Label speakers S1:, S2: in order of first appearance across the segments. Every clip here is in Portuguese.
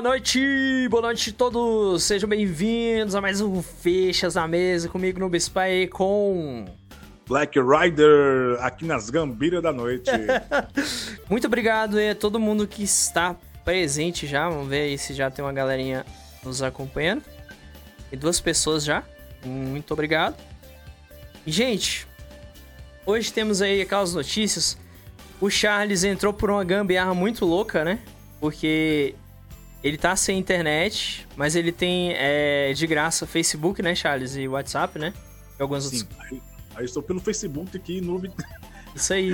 S1: Boa noite, boa noite a todos, sejam bem-vindos a mais um Fechas na Mesa comigo no Spy com
S2: Black Rider aqui nas Gambiras da Noite.
S1: Muito obrigado a todo mundo que está presente já, vamos ver aí se já tem uma galerinha nos acompanhando. E duas pessoas já, muito obrigado. E, gente, hoje temos aí aquelas notícias. O Charles entrou por uma gambiarra muito louca, né? Porque ele tá sem internet, mas ele tem é, de graça Facebook, né, Charles? E WhatsApp, né? E alguns
S2: Sim,
S1: outros.
S2: aí, estou pelo Facebook aqui no.
S1: Isso aí.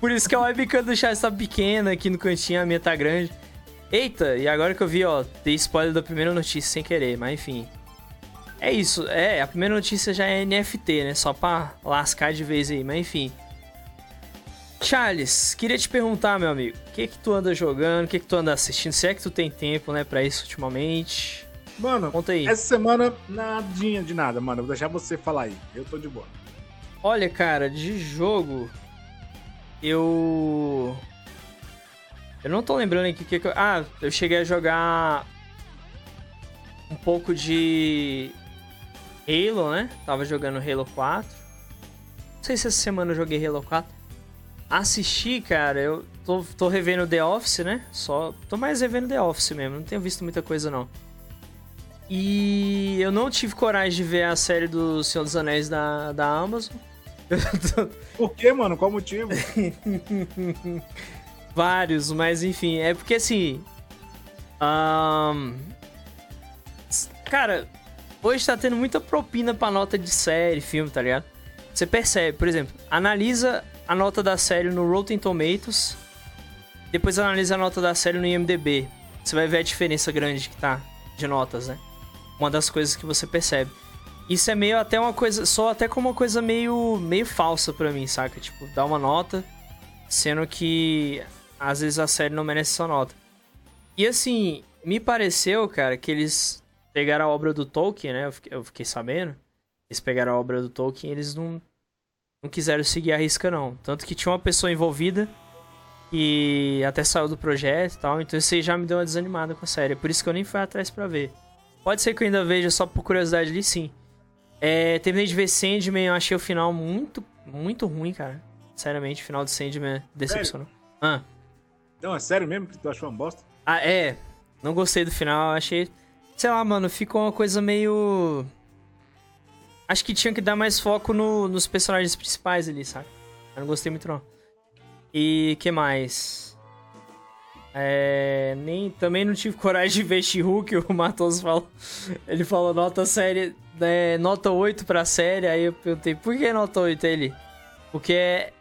S1: Por isso que a webcam do Charles tá pequena aqui no cantinho, a minha tá grande. Eita, e agora que eu vi, ó, dei spoiler da primeira notícia sem querer, mas enfim. É isso, é, a primeira notícia já é NFT, né? Só pra lascar de vez aí, mas enfim. Charles, queria te perguntar, meu amigo, o que que tu anda jogando, o que que tu anda assistindo? Se é que tu tem tempo, né, pra isso ultimamente?
S2: Mano,
S1: Conta aí.
S2: essa semana nadinha de nada, mano. Vou deixar você falar aí. Eu tô de boa.
S1: Olha, cara, de jogo. Eu. Eu não tô lembrando aqui o que, que eu. Ah, eu cheguei a jogar. Um pouco de. Halo, né? Tava jogando Halo 4. Não sei se essa semana eu joguei Halo 4. Assisti, cara, eu tô, tô revendo The Office, né? Só. Tô mais revendo The Office mesmo, não tenho visto muita coisa não. E eu não tive coragem de ver a série do Senhor dos Anéis da, da Amazon.
S2: Por quê, mano? Qual motivo?
S1: Vários, mas enfim, é porque assim. ahn, Cara, hoje tá tendo muita propina pra nota de série, filme, tá ligado? Você percebe, por exemplo, analisa a nota da série no Rotten Tomatoes, depois analisa a nota da série no IMDb. Você vai ver a diferença grande que tá de notas, né? Uma das coisas que você percebe. Isso é meio até uma coisa, só até como uma coisa meio meio falsa pra mim, saca? Tipo, dá uma nota, sendo que às vezes a série não merece essa nota. E assim, me pareceu, cara, que eles pegaram a obra do Tolkien, né? Eu fiquei, eu fiquei sabendo. Eles pegaram a obra do Tolkien e eles não, não quiseram seguir a risca, não. Tanto que tinha uma pessoa envolvida que até saiu do projeto e tal. Então isso aí já me deu uma desanimada com a série. Por isso que eu nem fui atrás pra ver. Pode ser que eu ainda veja só por curiosidade ali, sim. É, terminei de ver Sandman, eu achei o final muito, muito ruim, cara. Seriamente, o final de Sandman decepcionou. Ah.
S2: Não, é sério mesmo que tu achou uma bosta?
S1: Ah, é. Não gostei do final, achei. Sei lá, mano, ficou uma coisa meio. Acho que tinha que dar mais foco no- nos personagens principais ali, sabe? Eu não gostei muito, não. E que mais? É. Nem, também não tive coragem de ver She-Hulk, o Matos falou. Ele falou nota série. né, nota 8 pra série, aí eu perguntei, por que nota 8 ele? Porque é.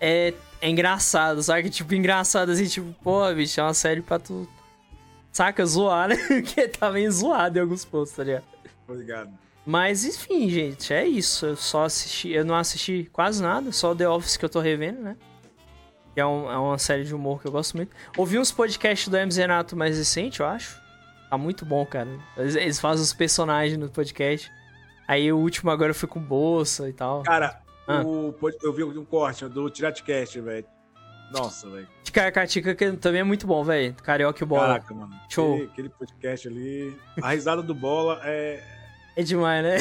S1: É, é engraçado, sabe? Tipo, engraçado assim, tipo, pô, bicho, é uma série pra tu. Saca, zoar, né? Porque tá meio zoado em alguns pontos, tá ligado?
S2: Obrigado.
S1: Mas enfim, gente, é isso. Eu só assisti. Eu não assisti quase nada, só The Office que eu tô revendo, né? Que é, um- é uma série de humor que eu gosto muito. Ouvi uns podcasts do MZ Renato mais recente, eu acho. Tá muito bom, cara. Eles, eles fazem os personagens no podcast. Aí o último agora foi com bolsa e tal.
S2: Cara,
S1: Ah.
S2: o, eu vi um corte do Tiratcast, velho. Nossa, velho.
S1: De Caracatica que também é muito bom, velho. Carioca e bola.
S2: Caraca, mano.
S1: Show.
S2: Aquele, aquele podcast ali. A risada do bola é,
S1: É demais, né?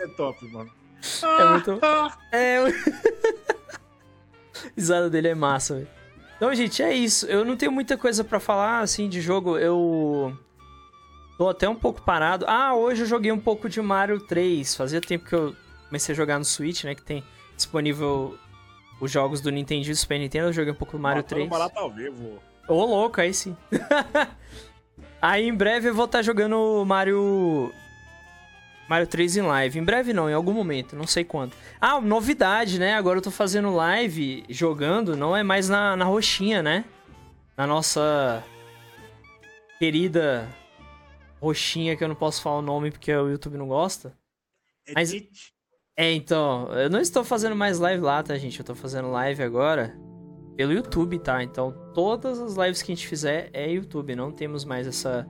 S2: é top, mano.
S1: É muito. É. o- risada dele é massa, velho. Então, gente, é isso. Eu não tenho muita coisa pra falar, assim, de jogo. Eu. Tô até um pouco parado. Ah, hoje eu joguei um pouco de Mario 3. Fazia tempo que eu comecei a jogar no Switch, né? Que tem disponível os jogos do Nintendo e do Super Nintendo. Eu joguei um pouco do Mario
S2: Matando
S1: 3.
S2: barato ao vivo.
S1: Ô, louco, aí sim. aí em breve eu vou estar jogando Mario. Mario 3 em live. Em breve não, em algum momento, não sei quando. Ah, novidade, né? Agora eu tô fazendo live jogando, não é mais na, na roxinha, né? Na nossa querida roxinha, que eu não posso falar o nome porque o YouTube não gosta.
S2: É
S1: Mas-. É, então, eu não estou fazendo mais live lá, tá, gente? Eu tô fazendo live agora pelo YouTube, tá? Então, todas as lives que a gente fizer é YouTube, não temos mais essa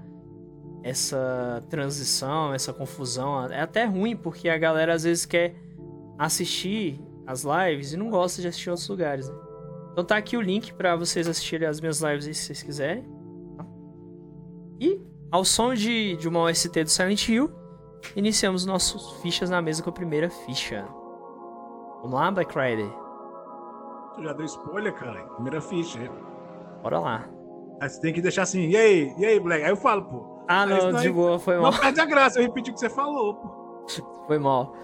S1: essa transição, essa confusão. É até ruim porque a galera às vezes quer assistir as lives e não gosta de assistir em outros lugares, né? Então tá aqui o link pra vocês assistirem as minhas lives aí se vocês quiserem. E Ao som de, de uma OST do Silent Hill, iniciamos nossos fichas na mesa com a primeira ficha. Vamos lá, Black Rider?
S2: Tu já deu spoiler, cara. Primeira ficha.
S1: Bora lá.
S2: Aí você tem que deixar assim, e aí, e aí, Black? Aí eu falo, pô.
S1: Ah, não, de boa, foi mal.
S2: Não perde a graça, eu repeti o que você falou, pô.
S1: Foi mal.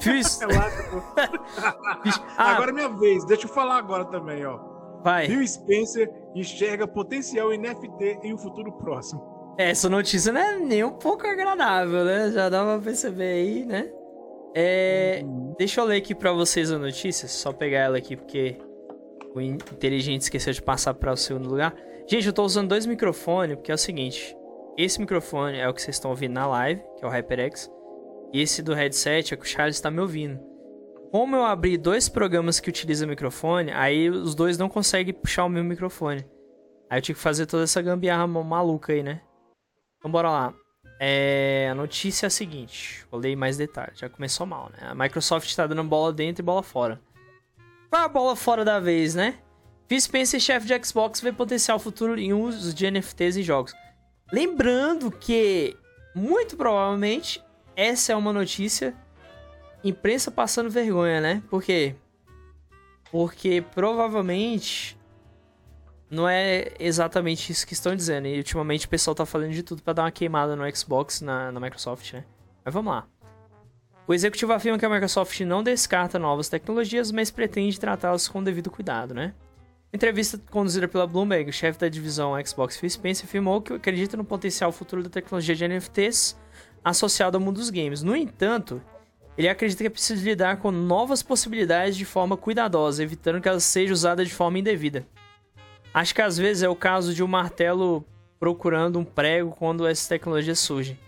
S1: Fiz.
S2: Relaxa, pô.
S1: Ah,
S2: Agora é minha vez, deixa eu falar agora também, ó.
S1: vai.
S2: Bill Spencer enxerga potencial em NFT em um futuro próximo.
S1: Essa notícia não é nem um pouco agradável, né? Já dá pra perceber aí, né? É, Deixa eu ler aqui pra vocês a notícia, só pegar ela aqui porque o in- inteligente esqueceu de passar para o segundo lugar. Gente, eu tô usando dois microfones porque é o seguinte: esse microfone é o que vocês estão ouvindo na live, que é o HyperX, e esse do headset é que o Charles está me ouvindo. Como eu abri dois programas que utilizam microfone, aí os dois não conseguem puxar o meu microfone. Aí eu tive que fazer toda essa gambiarra ma- maluca aí, né? Então bora lá. É, a notícia é a seguinte, vou ler mais detalhes, já começou mal, né? A Microsoft tá dando bola dentro e bola fora. Qual é a bola fora da vez, né? Phil Spencer, chefe de Xbox, vê potencial futuro em uso de NFTs em jogos. Lembrando que, muito provavelmente, essa é uma notícia imprensa passando vergonha, né? Por quê? Porque provavelmente não é exatamente isso que estão dizendo. E ultimamente o pessoal tá falando de tudo pra dar uma queimada no Xbox, na, na Microsoft, né? Mas vamos lá. O executivo afirma que a Microsoft não descarta novas tecnologias, mas pretende tratá-las com devido cuidado, né? Entrevista conduzida pela Bloomberg, o chefe da divisão Xbox Phil Spencer afirmou que acredita no potencial futuro da tecnologia de NFTs associado ao mundo dos games. No entanto, ele acredita que é preciso lidar com novas possibilidades de forma cuidadosa, evitando que elas sejam usadas de forma indevida. Acho que às vezes é o caso de um martelo procurando um prego quando essas tecnologias surgem.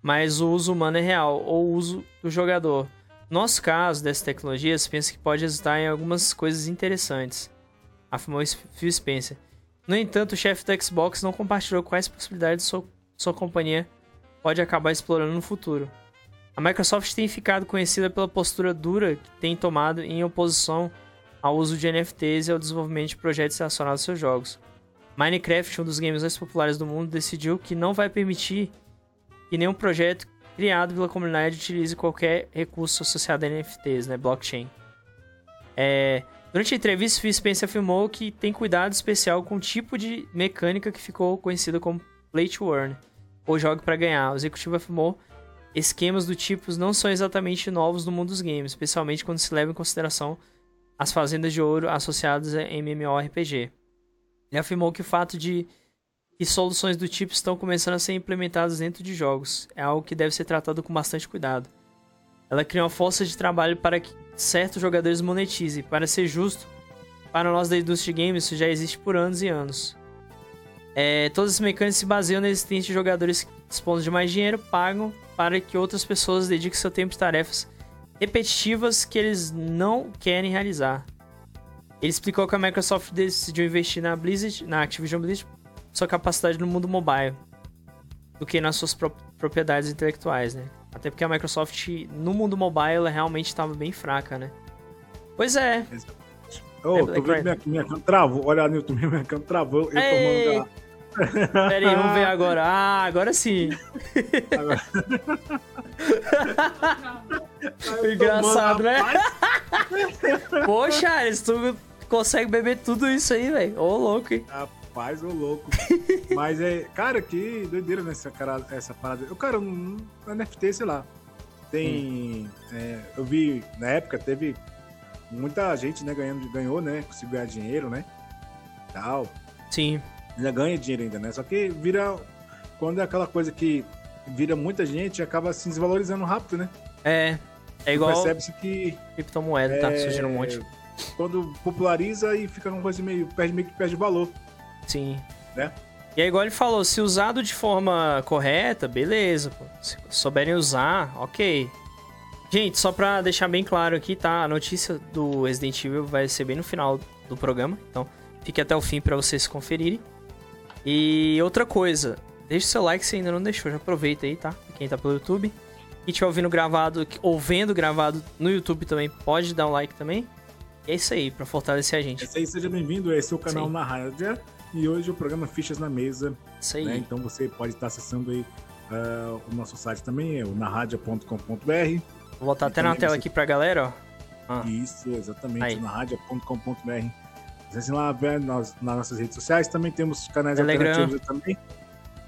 S1: Mas o uso humano é real, ou o uso do jogador. No nosso caso dessas tecnologias, penso que pode resultar em algumas coisas interessantes, afirmou Phil Spencer. No entanto, o chefe da Xbox não compartilhou quais possibilidades sua, sua companhia pode acabar explorando no futuro. A Microsoft tem ficado conhecida pela postura dura que tem tomado em oposição ao uso de NFTs e ao desenvolvimento de projetos relacionados aos seus jogos. Minecraft, um dos games mais populares do mundo, decidiu que não vai permitir que nenhum projeto criado pela comunidade utilize qualquer recurso associado a NFTs, né, blockchain. É, durante a entrevista, Phil Spencer afirmou que tem cuidado especial com o tipo de mecânica que ficou conhecida como Play to Earn, ou jogue para ganhar. O executivo afirmou esquemas do tipo não são exatamente novos no mundo dos games, especialmente quando se leva em consideração as fazendas de ouro associadas a MMORPG. Ele afirmou que o fato de que soluções do tipo estão começando a ser implementadas dentro de jogos é algo que deve ser tratado com bastante cuidado. Ela cria uma força de trabalho para que certos jogadores monetizem. Para ser justo, para nós da indústria games isso já existe por anos e anos. É, todas as mecânicas se baseiam na existência de jogadores que dispondo de mais dinheiro pagam para que outras pessoas dediquem seu tempo a tarefas repetitivas que eles não querem realizar. Ele explicou que a Microsoft decidiu investir na Blizzard, na Activision Blizzard, sua capacidade no mundo mobile, do que nas suas pró- propriedades intelectuais, né? Até porque a Microsoft no mundo mobile ela realmente estava bem fraca, né? Pois é.
S2: Ô,
S1: É
S2: tô
S1: Black
S2: vendo minha, minha câmera travou. Olha YouTube, minha câmera travou. Eu
S1: Ei.
S2: tomando já.
S1: Pera aí, vamos ver agora. Ah, agora sim.
S2: Agora-
S1: Engraçado, né? Pô, Charles, tu consegue beber tudo isso aí, velho. Ô, louco, hein?
S2: Rapaz, ô louco. Mas é, cara, que doideira nessa cara, essa parada. Eu, cara, um NFT, sei lá. Tem. é, eu vi, na época, teve muita gente, né, ganhando, ganhou, né? Conseguiu ganhar dinheiro, né? Tal.
S1: Sim.
S2: Ainda ganha dinheiro ainda, né? Só que vira. Quando é aquela coisa que vira muita gente, acaba se desvalorizando rápido, né?
S1: É. É igual
S2: Percebe-se que
S1: criptomoeda, tá
S2: É,
S1: surgindo um monte.
S2: quando populariza e fica uma coisa meio. Perde, meio que perde valor,
S1: Sim.
S2: né?
S1: E é igual ele falou, se usado de forma correta, beleza, pô. Se souberem usar, ok. Gente, só pra deixar bem claro aqui, tá? A notícia do Resident Evil vai ser bem no final do programa, então fique até o fim pra vocês conferirem. E outra coisa, deixa o seu like se ainda não deixou, já aproveita aí, tá? Quem tá pelo YouTube. E estiver ouvindo gravado, ou vendo gravado no YouTube também, pode dar um like também. E é isso aí, pra fortalecer a gente.
S2: Esse aí seja bem-vindo, esse é o canal
S1: Sim.
S2: na rádio. E hoje o programa Fichas na Mesa.
S1: Isso aí.
S2: Né? Então você pode estar acessando aí uh, o nosso site também, é o narradia.com.br.
S1: Vou botar até na tela você... aqui pra galera, ó.
S2: Ah. Isso, exatamente, narradia.com.br. Acessem lá nas, nas, nossas redes sociais. Também temos canais Telegram. alternativos também.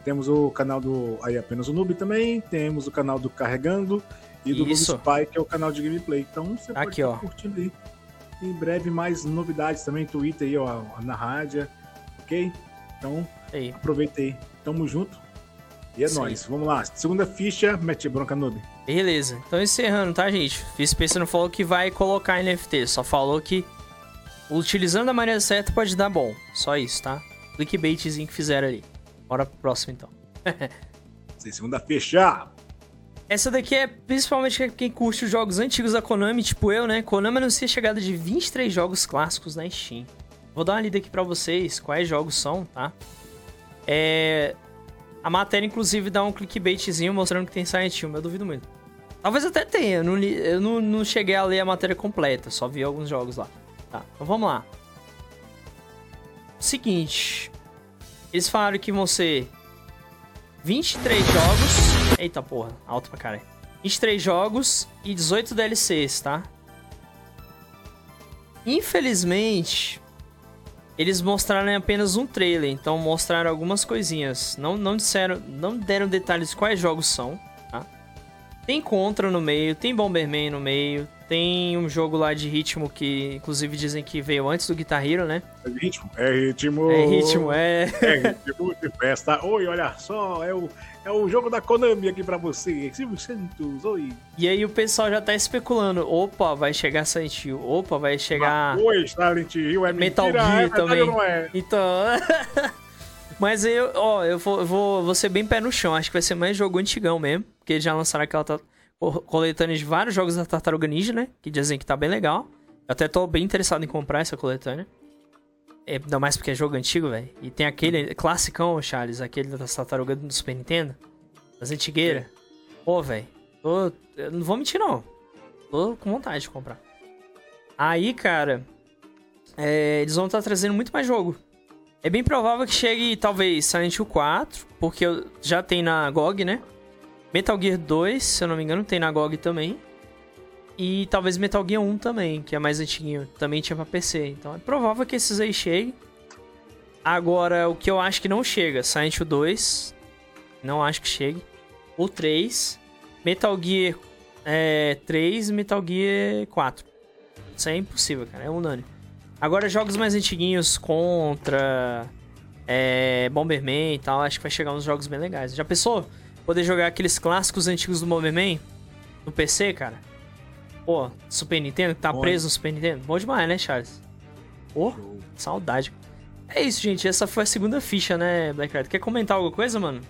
S2: Temos o canal do aí apenas o Noob também. Temos o canal do Carregando e do Isso. Spy, que é o canal de gameplay. Então você pode
S1: Aqui, ó.
S2: curtindo aí. Em breve mais novidades também, Twitter aí, ó, na rádio, ok? Então,
S1: aí.
S2: aproveita aí. Tamo junto. E é Sim. nóis. Vamos lá. Segunda ficha, mete bronca noob.
S1: Beleza. Então encerrando, tá, gente? Fiz PC não falou que vai colocar NFT, só falou que utilizando da maneira certa pode dar bom. Só isso, tá? Clickbaitzinho que fizeram ali. Bora pro próximo então.
S2: Segunda ficha.
S1: Essa daqui é principalmente quem curte os jogos antigos da Konami, tipo eu, né? Konami anuncia a chegada de 23 jogos clássicos na Steam. Vou dar uma lida aqui pra vocês, quais jogos são, tá? É... A matéria, inclusive, dá um clickbaitzinho mostrando que tem Silent Hill, eu duvido muito. Talvez até tenha, eu, não, li... eu não, não cheguei a ler a matéria completa, só vi alguns jogos lá. Tá, então vamos lá. Seguinte, eles falaram que vão ser 23 jogos. Eita porra, alto pra caralho. 23 jogos e 18 DLCs, tá? Infelizmente, eles mostraram apenas um trailer, então mostraram algumas coisinhas. Não, não disseram, não deram detalhes quais jogos são, tá? Tem Contra no meio, tem Bomberman no meio, tem um jogo lá de ritmo que, inclusive, dizem que veio antes do Guitar Hero, né?
S2: É ritmo? É ritmo.
S1: É ritmo, é.
S2: É ritmo de festa. Oi, olha só, é o, é o jogo da Konami aqui pra você. Silvio Santos, oi.
S1: E aí o pessoal já tá especulando. Opa, vai chegar Silent Hill. Opa, vai chegar.
S2: Ah, oi, Silent Hill é
S1: Metal
S2: mentira,
S1: Gear
S2: é
S1: também.
S2: Não é.
S1: Então. Mas eu, ó, eu vou, vou, vou ser bem pé no chão. Acho que vai ser mais jogo antigão mesmo. Porque eles já lançaram aquela coletânea de vários jogos da Tartaruga Ninja, né? Que dizem que tá bem legal. Eu até tô bem interessado em comprar essa coletânea. É, ainda mais porque é jogo antigo, velho. E tem aquele classicão, Charles, aquele da Tartaruga do Super Nintendo. Das antigueiras. Pô, velho. Eu não vou mentir, não. Tô com vontade de comprar. Aí, cara. É, eles vão estar tá trazendo muito mais jogo. É bem provável que chegue, talvez, Silent Hill 4. Porque já tem na GOG, né? Metal Gear 2, se eu não me engano, tem na GOG também. E talvez Metal Gear 1 também, que é mais antiguinho. Também tinha pra PC. Então é provável que esses aí cheguem. Agora, o que eu acho que não chega, Silent Hill 2. Não acho que chegue. O 3. Metal Gear é, 3 e Metal Gear 4. Isso é impossível, cara. É unânime. Agora, jogos mais antiguinhos, Contra, é, Bomberman e tal, acho que vai chegar uns jogos bem legais. Já pensou? poder jogar aqueles clássicos antigos do Bomberman no PC, cara. Pô, Super Nintendo, que tá Bom. preso no Super Nintendo. Bom demais, né, Charles? Pô, saudade. É isso, gente. Essa foi a segunda ficha, né, Black Red? Quer comentar alguma coisa, mano?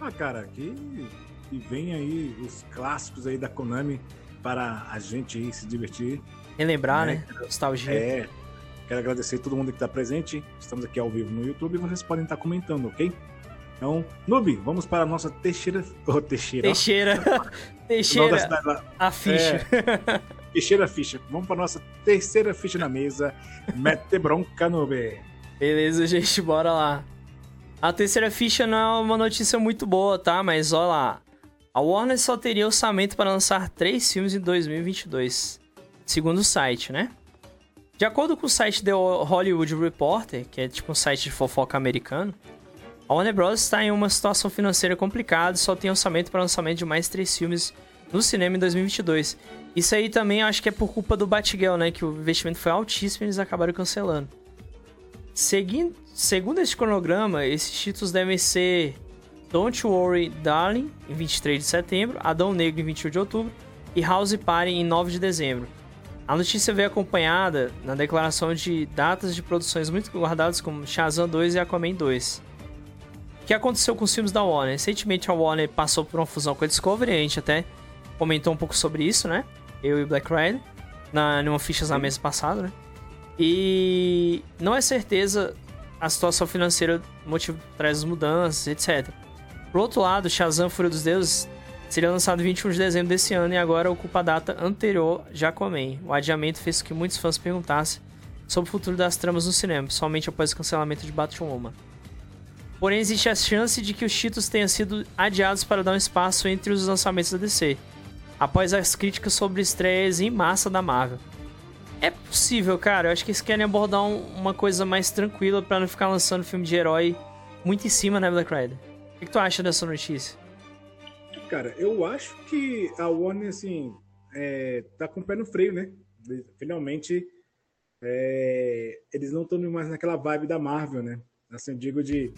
S2: Ah, cara, que, que vem aí os clássicos aí da Konami para a gente aí se divertir.
S1: Relembrar, né? né? Nostalgia.
S2: É. Quero agradecer a todo mundo que está presente. Estamos aqui ao vivo no YouTube e vocês podem estar comentando, ok? Então, Noob, vamos para a nossa Teixeira. Oh, Teixeira.
S1: Teixeira. Teixeira. A ficha.
S2: É, Teixeira ficha. Vamos para a nossa terceira ficha na mesa. Mete bronca, Noob.
S1: Beleza, gente, bora lá. A terceira ficha não é uma notícia muito boa, tá? Mas olha lá. A Warner só teria orçamento para lançar três filmes em 2022, segundo o site, né? De acordo com o site The Hollywood Reporter, que é tipo um site de fofoca americano, a Warner Bros. está em uma situação financeira complicada e só tem orçamento para lançamento de mais três filmes no cinema em 2022. Isso aí também acho que é por culpa do Batgirl, né? Que o investimento foi altíssimo e eles acabaram cancelando. Seguindo, segundo este cronograma, esses títulos devem ser Don't Worry Darling, em 23 de setembro, Adão Negro, em 21 de outubro, e House Party, em 9 de dezembro. A notícia veio acompanhada na declaração de datas de produções muito guardadas como Shazam 2 e Aquaman 2. O que aconteceu com os filmes da Warner? Recentemente a Warner passou por uma fusão com a Discovery, a gente até comentou um pouco sobre isso, né? Eu e o Black Rider, na, numa fichas na mesa passada, né? E não é certeza a situação financeira motivo traz as mudanças, etc. Por outro lado, Shazam Fúria dos Deuses seria lançado em 21 de dezembro desse ano e agora ocupa a data anterior já Aquaman. O adiamento fez com que muitos fãs perguntassem sobre o futuro das tramas no cinema, somente após o cancelamento de Batwoman. Porém, existe a chance de que os títulos tenham sido adiados para dar um espaço entre os lançamentos da DC, após as críticas sobre estreias em massa da Marvel. É possível, cara. Eu acho que eles querem abordar um, uma coisa mais tranquila para não ficar lançando filme de herói muito em cima, né, Black Rider? O que, que tu acha dessa notícia?
S2: Cara, eu acho que a Warner, assim, é, tá com o pé no freio, né? Finalmente, é, eles não estão mais naquela vibe da Marvel, né? Assim, eu digo de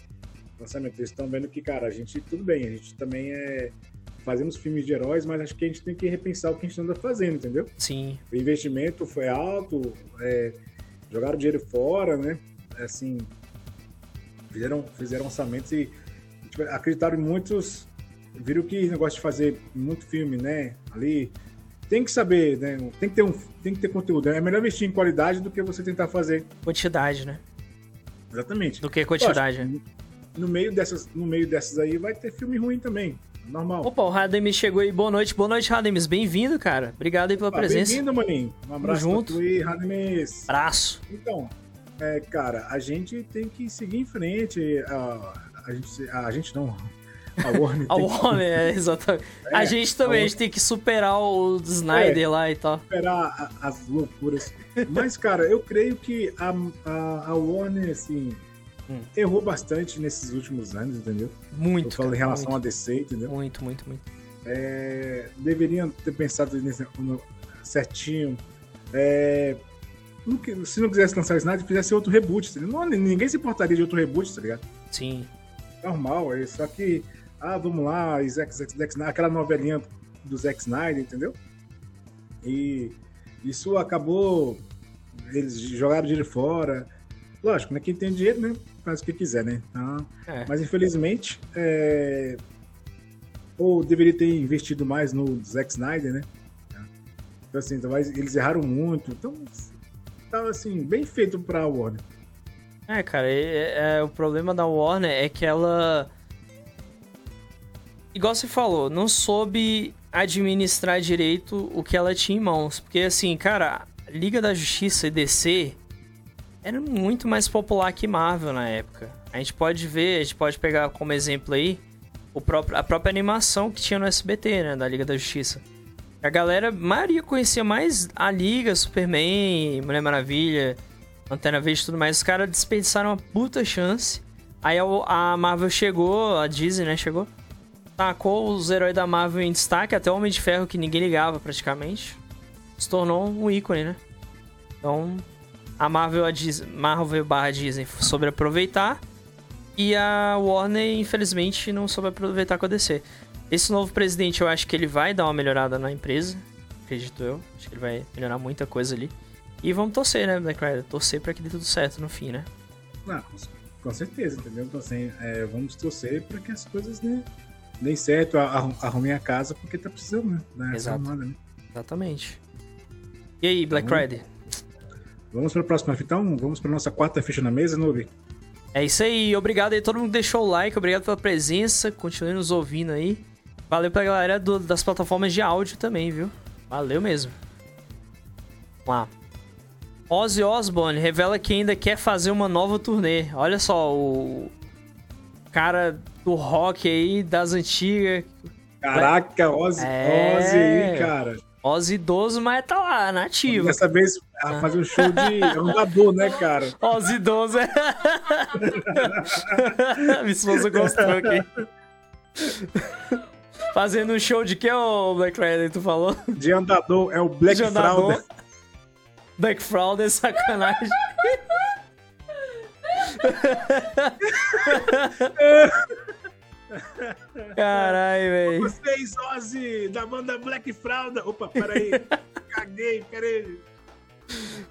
S2: lançamento. Eles estão vendo que, cara, a gente, tudo bem, a gente também é. Fazemos filmes de heróis, mas acho que a gente tem que repensar o que a gente anda fazendo, entendeu?
S1: Sim.
S2: O investimento foi alto, é, jogaram dinheiro fora, né? Assim, fizeram, fizeram lançamentos e tipo, acreditaram em muitos. Viram que negócio de fazer muito filme, né? Ali. Tem que saber, né? Tem que ter, um, tem que ter conteúdo. É melhor investir em qualidade do que você tentar fazer.
S1: Quantidade, né?
S2: Exatamente.
S1: Do que quantidade.
S2: Lógico, no meio dessas, no meio dessas aí vai ter filme ruim também. Normal.
S1: Opa, o Rademis chegou aí. Boa noite, boa noite, Rademis. Bem-vindo, cara. Obrigado aí pela
S2: Opa,
S1: presença.
S2: Bem-vindo, maninho. Um abraço
S1: Tamo junto.
S2: aí, Rademis.
S1: Abraço.
S2: Então, é, cara, a gente tem que seguir em frente. A, a, gente, a gente não. A Warner.
S1: A
S2: tem que
S1: Warner, é, exatamente.
S2: É,
S1: a gente também,
S2: a
S1: a gente tem que superar o Snyder
S2: É.
S1: lá e tal.
S2: superar as loucuras. Mas, cara, eu creio que a, a, a Warner, assim,
S1: Hum.
S2: errou bastante nesses últimos anos, entendeu?
S1: Muito.
S2: Eu falo em relação
S1: muito,
S2: a DC, entendeu?
S1: muito, muito, muito.
S2: É, deveriam ter pensado nisso no- certinho. É, se não quisesse lançar o Snyder, fizesse outro reboot. entendeu? Não, ninguém se importaria de outro reboot, tá ligado?
S1: Sim.
S2: Normal, é só que, ah, vamos lá, Zack, Zack, Zack aquela novelinha do Zack Snyder, entendeu? E isso acabou. Eles jogaram dinheiro fora. Lógico, né? Quem tem dinheiro, né? Faz o que quiser, né? Então,
S1: É.
S2: mas infelizmente, é... ou deveria ter investido mais no Zack Snyder, né? Então, assim, eles erraram muito. Então, tava assim, bem feito pra Warner.
S1: É, cara, é- é- o problema da Warner é que ela. Igual você falou, não soube administrar direito o que ela tinha em mãos. Porque, assim, cara, Liga da Justiça e DC era muito mais popular que Marvel na época. A gente pode ver, a gente pode pegar como exemplo aí o próprio, a própria animação que tinha no SBT, né, da Liga da Justiça. A galera, a maioria conhecia mais a Liga, Superman, Mulher Maravilha, Antena Verde e tudo mais. Os caras desperdiçaram uma puta chance. Aí a, Marvel chegou, a Disney, né, chegou. Tacou os heróis da Marvel em destaque, até o Homem de Ferro, que ninguém ligava praticamente. Se tornou um ícone, né? Então, a Marvel, a Dis- Marvel barra Disney soube aproveitar. E a Warner, infelizmente, não soube aproveitar com a DC. Esse novo presidente, eu acho que ele vai dar uma melhorada na empresa. Acredito eu. Acho que ele vai melhorar muita coisa ali. E vamos torcer, né, Black Rider? Torcer pra que dê tudo certo no fim, né?
S2: Não, com- certeza, entendeu? Então, assim, é, vamos torcer para que as coisas né, deem certo, arrum- arrumem a casa, porque tá precisando, né? Essa
S1: Exato.
S2: arrumada, né?
S1: Exatamente. E aí, Black Rider?
S2: Vamos para a próxima então? Vamos para nossa quarta ficha na mesa, Nubi?
S1: É isso aí. Obrigado aí. Todo mundo que deixou o like. Obrigado pela presença. Continue nos ouvindo aí. Valeu pra galera do- das plataformas de áudio também, viu? Valeu mesmo. Vamos lá. Ozzy Osbourne revela que ainda quer fazer uma nova turnê. Olha só, o cara do rock aí, das antigas.
S2: Caraca, Ozzy,
S1: É.
S2: Ozzy aí, cara.
S1: Ozzy idoso, mas tá lá, nativo.
S2: Dessa vez a fazer um show de andador, né, cara?
S1: Ozzy idoso é. Minha esposa gostou aqui. Fazendo um show de que, ô Black Rider, tu falou?
S2: De andador é o Black
S1: de andador.
S2: Fralda.
S1: Black Fraud é sacanagem. Caralho, velho.
S2: Vocês, Ozzy, da banda Black Fralda. Opa, peraí. Caguei, peraí.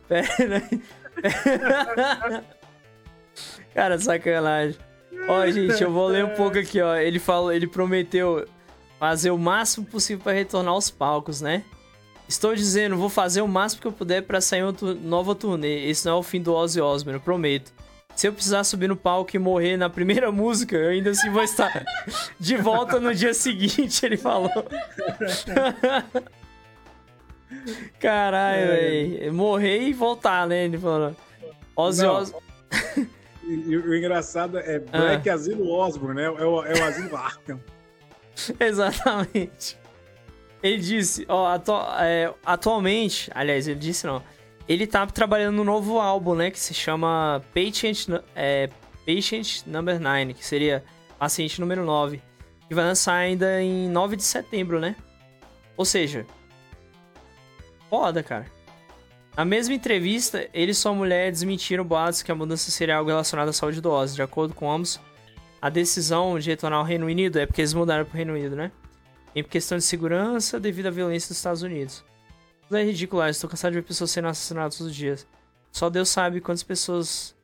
S1: Pera aí. Cara, sacanagem. Ó, gente, eu vou ler um pouco aqui, ó. Ele falou, ele prometeu fazer o máximo possível pra retornar aos palcos, né? Estou dizendo, vou fazer o máximo que eu puder pra sair uma tu- nova turnê. Esse não é o fim do Ozzy Osbourne, eu prometo. Se eu precisar subir no palco e morrer na primeira música, eu ainda assim vou estar de volta no dia seguinte, ele falou. Caralho,
S2: É.
S1: velho. Morrer e voltar, né? Ele falou. Ozzy. Osbourne.
S2: E, o engraçado é Black Asilo Osborne, né? É o, é o Asilo Arkham.
S1: Exatamente. Ele disse, ó, atu- é, atualmente, aliás, ele disse não. Ele tá trabalhando no novo álbum, né, que se chama Patient, é, Patient Number 9, que seria Paciente número 9, que vai lançar ainda em 9 de setembro, né? Ou seja, foda, cara. Na mesma entrevista, ele e sua mulher desmentiram boatos que a mudança seria algo relacionado à saúde do Ozzy. De acordo com ambos, a decisão de retornar ao Reino Unido é porque eles mudaram pro Reino Unido, né? Em questão de segurança devido à violência dos Estados Unidos. Tudo é ridículo, eu estou cansado de ver pessoas sendo assassinadas todos os dias. Só Deus sabe quantas pessoas.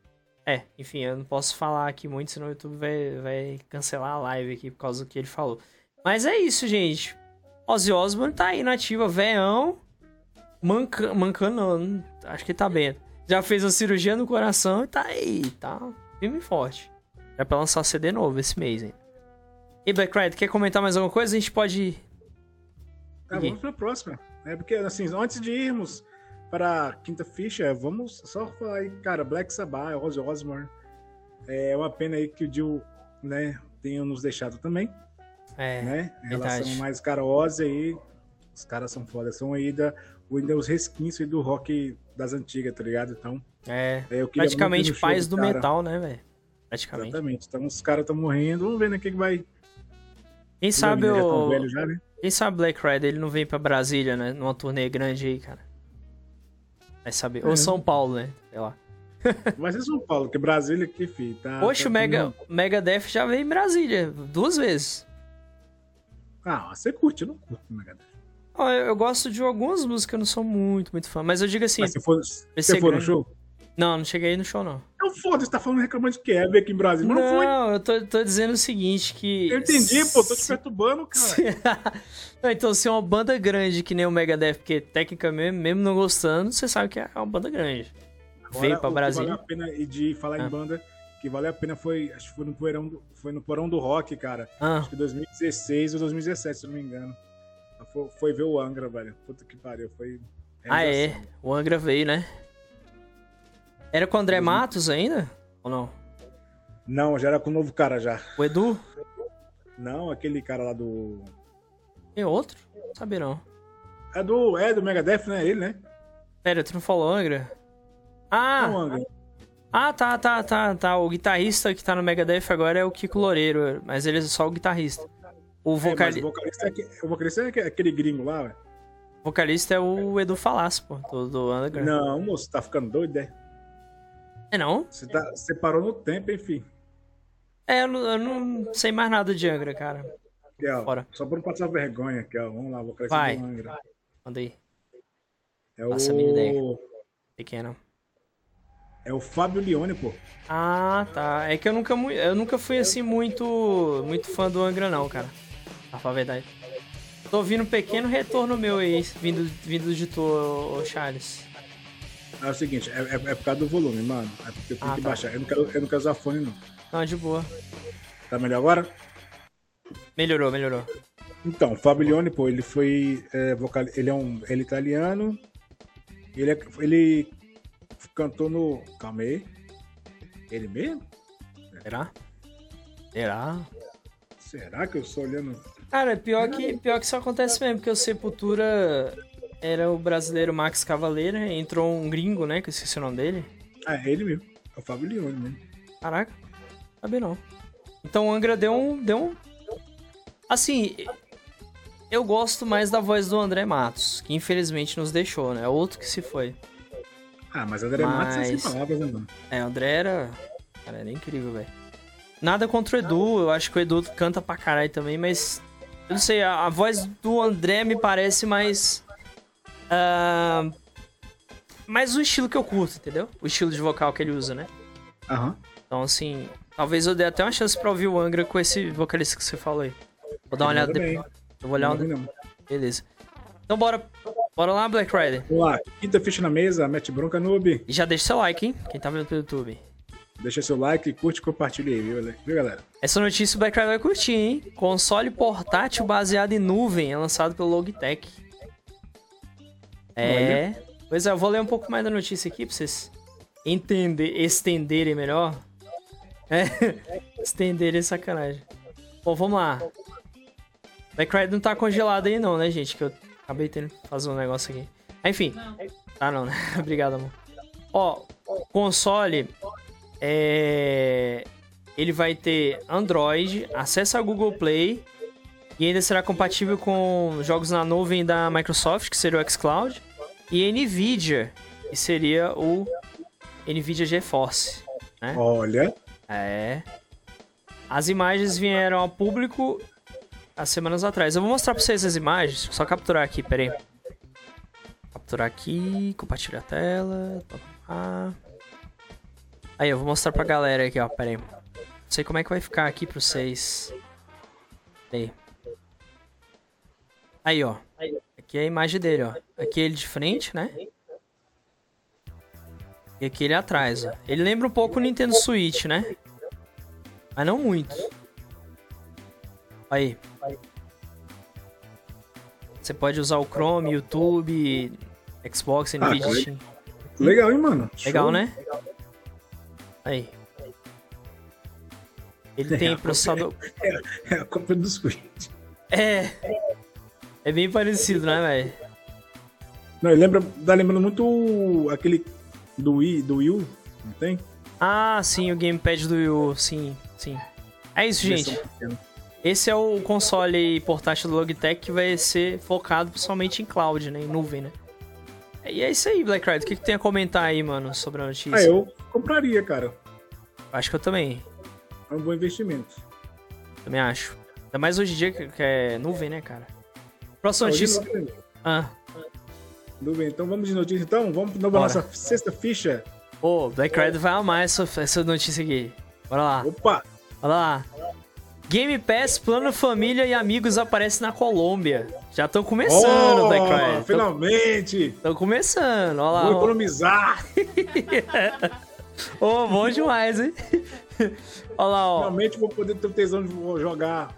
S1: É, enfim, eu não posso falar aqui muito, senão o YouTube vai, vai cancelar a live aqui por causa do que ele falou. Mas é isso, gente. Ozzy Osbourne tá aí na ativa. Manca, mancando, não, acho que tá bem. Já fez uma cirurgia no coração e tá aí, tá firme e forte. Já pra lançar CD novo esse mês, hein? E Black Rider, quer comentar mais alguma coisa? A gente pode.
S2: Tá, vamos pra próxima. É porque, assim, antes de irmos para a quinta ficha, vamos só falar aí, cara, Black Sabbath, Ozzy Osbourne. É uma pena aí que o Dio, né, tenha nos deixado também,
S1: É,
S2: né? Em
S1: verdade.
S2: relação mais, cara, Ozzy aí, os caras são foda, são aí da, ainda os resquícios do rock das antigas, tá ligado? Então,
S1: é.
S2: é,
S1: Praticamente pais do metal, né, velho? Praticamente.
S2: Exatamente. Então os caras estão morrendo, vamos ver né, quem que vai.
S1: Quem sabe o.
S2: velho já, né?
S1: Quem sabe Black Rider ele não vem pra Brasília, né? Numa turnê grande aí, cara. Vai saber.
S2: É.
S1: Ou São Paulo, né? Sei lá.
S2: Vai ser São Paulo, que Brasília aqui, fi. Tá,
S1: Poxa,
S2: tá
S1: o Mega, Megadeth já veio em Brasília duas vezes.
S2: Ah, você curte, eu não curto Megadeth.
S1: Eu, eu gosto de algumas músicas, eu não sou muito, muito fã. Mas eu digo assim,
S2: Mas for,
S1: ser
S2: você for no show?
S1: não, não cheguei no show, não.
S2: Então foda-se, tá falando reclamando de veio aqui em Brasília. Mas não, foi.
S1: Não, eu tô, tô dizendo o seguinte, que...
S2: Eu entendi, pô, tô te perturbando, cara.
S1: Não, então, se é uma banda grande que nem o Megadeth, porque tecnicamente, mesmo não gostando, você sabe que é uma banda grande. Veio pra
S2: o que
S1: Brasília.
S2: Valeu a pena, e de falar
S1: Ah.
S2: em banda, que valeu a pena foi, acho que foi no porão do, foi no porão do rock, cara.
S1: Ah,
S2: Acho que 2016 ou 2017, se eu não me engano. Foi, foi ver o Angra, velho. Puta que pariu, foi.
S1: ah, é. O Angra veio, né? Era com o André Matos ainda? Ou não?
S2: Não, já era com o novo cara já.
S1: O Edu?
S2: Não, aquele cara lá do.
S1: Tem outro? Não sabia não.
S2: É do, é do Megadeth, né? Ele, né?
S1: Pera, tu não falou Angra? Ah!
S2: Não, Angra.
S1: Ah, tá, tá, tá, tá. O guitarrista que tá no Megadeth agora é o Kiko Loureiro, mas ele é só o guitarrista. O,
S2: É,
S1: vocali...
S2: mas o vocalista é, o vocalista é aque- aquele gringo lá, velho.
S1: vocalista é o Edu Falas, pô, do, do Angra.
S2: Não, moço, tá ficando doido, é?
S1: É não?
S2: Você, tá, você parou no tempo, enfim.
S1: É, eu não, eu não sei mais nada de Angra, cara.
S2: Ó,
S1: Bora.
S2: Só pra não passar vergonha aqui, ó. Vamos lá, o vocalista
S1: Vai.
S2: do Angra.
S1: Manda aí.
S2: É
S1: Faça a
S2: o.
S1: mínima ideia. Pequeno.
S2: É o Fábio Leone, pô.
S1: Ah, tá. É que eu nunca, eu nunca fui assim muito muito fã do Angra, não, cara. Falar a verdade. Tô ouvindo um pequeno retorno meu aí, vindo, vindo de tu, ô, ô Charles.
S2: É o seguinte, é, é- é por causa do volume, mano. É porque eu tenho
S1: Ah,
S2: que
S1: tá.
S2: baixar. Eu não, quero, eu não quero usar fone, não.
S1: Não, de boa.
S2: Tá melhor agora?
S1: Melhorou, melhorou.
S2: Então, Leone, pô, ele foi é, vocal... ele é um ele é italiano. Ele, é- ele cantou no. Calma aí. Ele mesmo?
S1: Será? Será?
S2: Será que eu estou olhando?
S1: Cara, pior que, pior que isso acontece mesmo, porque o Sepultura era o brasileiro Max Cavaleira, entrou um gringo, né, que eu esqueci o nome dele.
S2: Ah, é ele mesmo. É o Fábio Leone mesmo.
S1: Caraca, sabia não. Então o Angra deu um, deu um... Assim, eu gosto mais da voz do André Matos, que infelizmente nos deixou, né, outro que se foi.
S2: Ah, mas André Matos é sem
S1: Mas-
S2: palavras, né, mano?
S1: É, o André era... Cara, era incrível, velho. Nada contra o Edu, eu acho que o Edu canta pra caralho também, mas... Eu não sei, a, a voz do André me parece mais... ah, mais o estilo que eu curto, entendeu? O estilo de vocal que ele usa, né?
S2: Aham.
S1: Então, assim, talvez eu dê até uma chance pra ouvir o Angra com esse vocalista que você falou aí. Vou dar uma olhada depois. Eu vou olhar onde...
S2: não.
S1: Beleza. Então bora, bora lá, Black Rider.
S2: Vamos lá. Quinta ficha na mesa, mete bronca noob.
S1: E já deixa seu like, hein? Quem tá vendo pelo YouTube.
S2: Deixa seu like, curte e compartilha aí, viu, viu galera?
S1: Essa notícia o Rider vai curtir, hein? Console portátil baseado em nuvem é lançado pelo Logitech. É. Pois é, eu vou ler um pouco mais da notícia aqui pra vocês entender, estenderem melhor. É, estenderem é sacanagem. Bom, vamos lá. Black Ride não tá congelado aí não, né, gente? Que eu acabei tendo que fazer um negócio aqui. Enfim. Ah, não, né? Obrigado, amor. Ó, console é... Ele vai ter Android, acesso a Google Play e ainda será compatível com jogos na nuvem da Microsoft, que seria o xCloud, e Nvidia, que seria o Nvidia GeForce. Né?
S2: Olha.
S1: É. As imagens vieram ao público há semanas atrás. Eu vou mostrar pra vocês as imagens. Só capturar aqui, peraí. Capturar aqui, compartilhar a tela. Aí, eu vou mostrar pra galera aqui, ó. Peraí. Não sei como é que vai ficar aqui pra vocês. Aí. Aí, ó. Aqui é a imagem dele, ó. Aqui é ele de frente, né? E aqui ele atrás, ó. Ele lembra um pouco o Nintendo Switch, né? Mas não muito. Aí. Você pode usar o Chrome, YouTube, Xbox, ah, Nvidia. Steam.
S2: Legal, hein, mano?
S1: Legal, Show. né? Aí. Ele é, tem processador.
S2: É, é a cópia do Switch.
S1: É. É bem parecido, né, velho?
S2: Não, ele lembra. Tá lembrando muito aquele do Wii, do Wii U, não tem?
S1: Ah, sim, o gamepad do Wii U, sim, sim. É isso, gente. Esse é o console portátil do Logitech que vai ser focado principalmente em cloud, né? Em nuvem, né? E é isso aí, Black Ride. O que, que tem a comentar aí, mano, sobre a notícia?
S2: Ah, eu compraria, cara.
S1: Acho que eu também.
S2: É um bom investimento.
S1: Também acho. Ainda mais hoje em dia que é nuvem, né, cara? Próxima notícia. Ah.
S2: Nuvem. Então vamos de notícia, então? Vamos para nossa sexta ficha.
S1: Pô, Black Ride vai amar essa, essa notícia aqui. Bora lá.
S2: Opa!
S1: Bora lá. Game Pass, Plano Família e Amigos aparece na Colômbia. Já estão começando,
S2: oh, Black. Finalmente!
S1: Estão começando, olha lá.
S2: Vou economizar!
S1: Ô, oh, bom demais, hein? olha lá, ó.
S2: Finalmente vou poder ter tesão de jogar.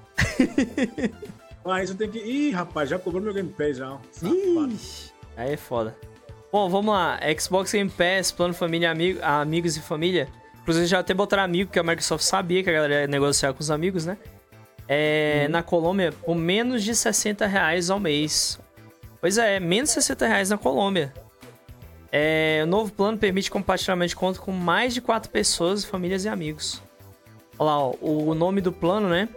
S2: ah, isso tem que. Ih, rapaz, já cobrou meu Game Pass já.
S1: Ixi, aí é foda. Bom, vamos lá. Xbox Game Pass, Plano Família, amigo, Amigos e Família Inclusive já até botaram amigo, que a Microsoft sabia que a galera ia negociar com os amigos, né? É, uhum. Na Colômbia, por menos de 60 reais ao mês. Pois é, menos de 60 reais na Colômbia. É, o novo plano permite compartilhamento de conta com mais de 4 pessoas, famílias e amigos. Olha lá, ó, o nome do plano, né?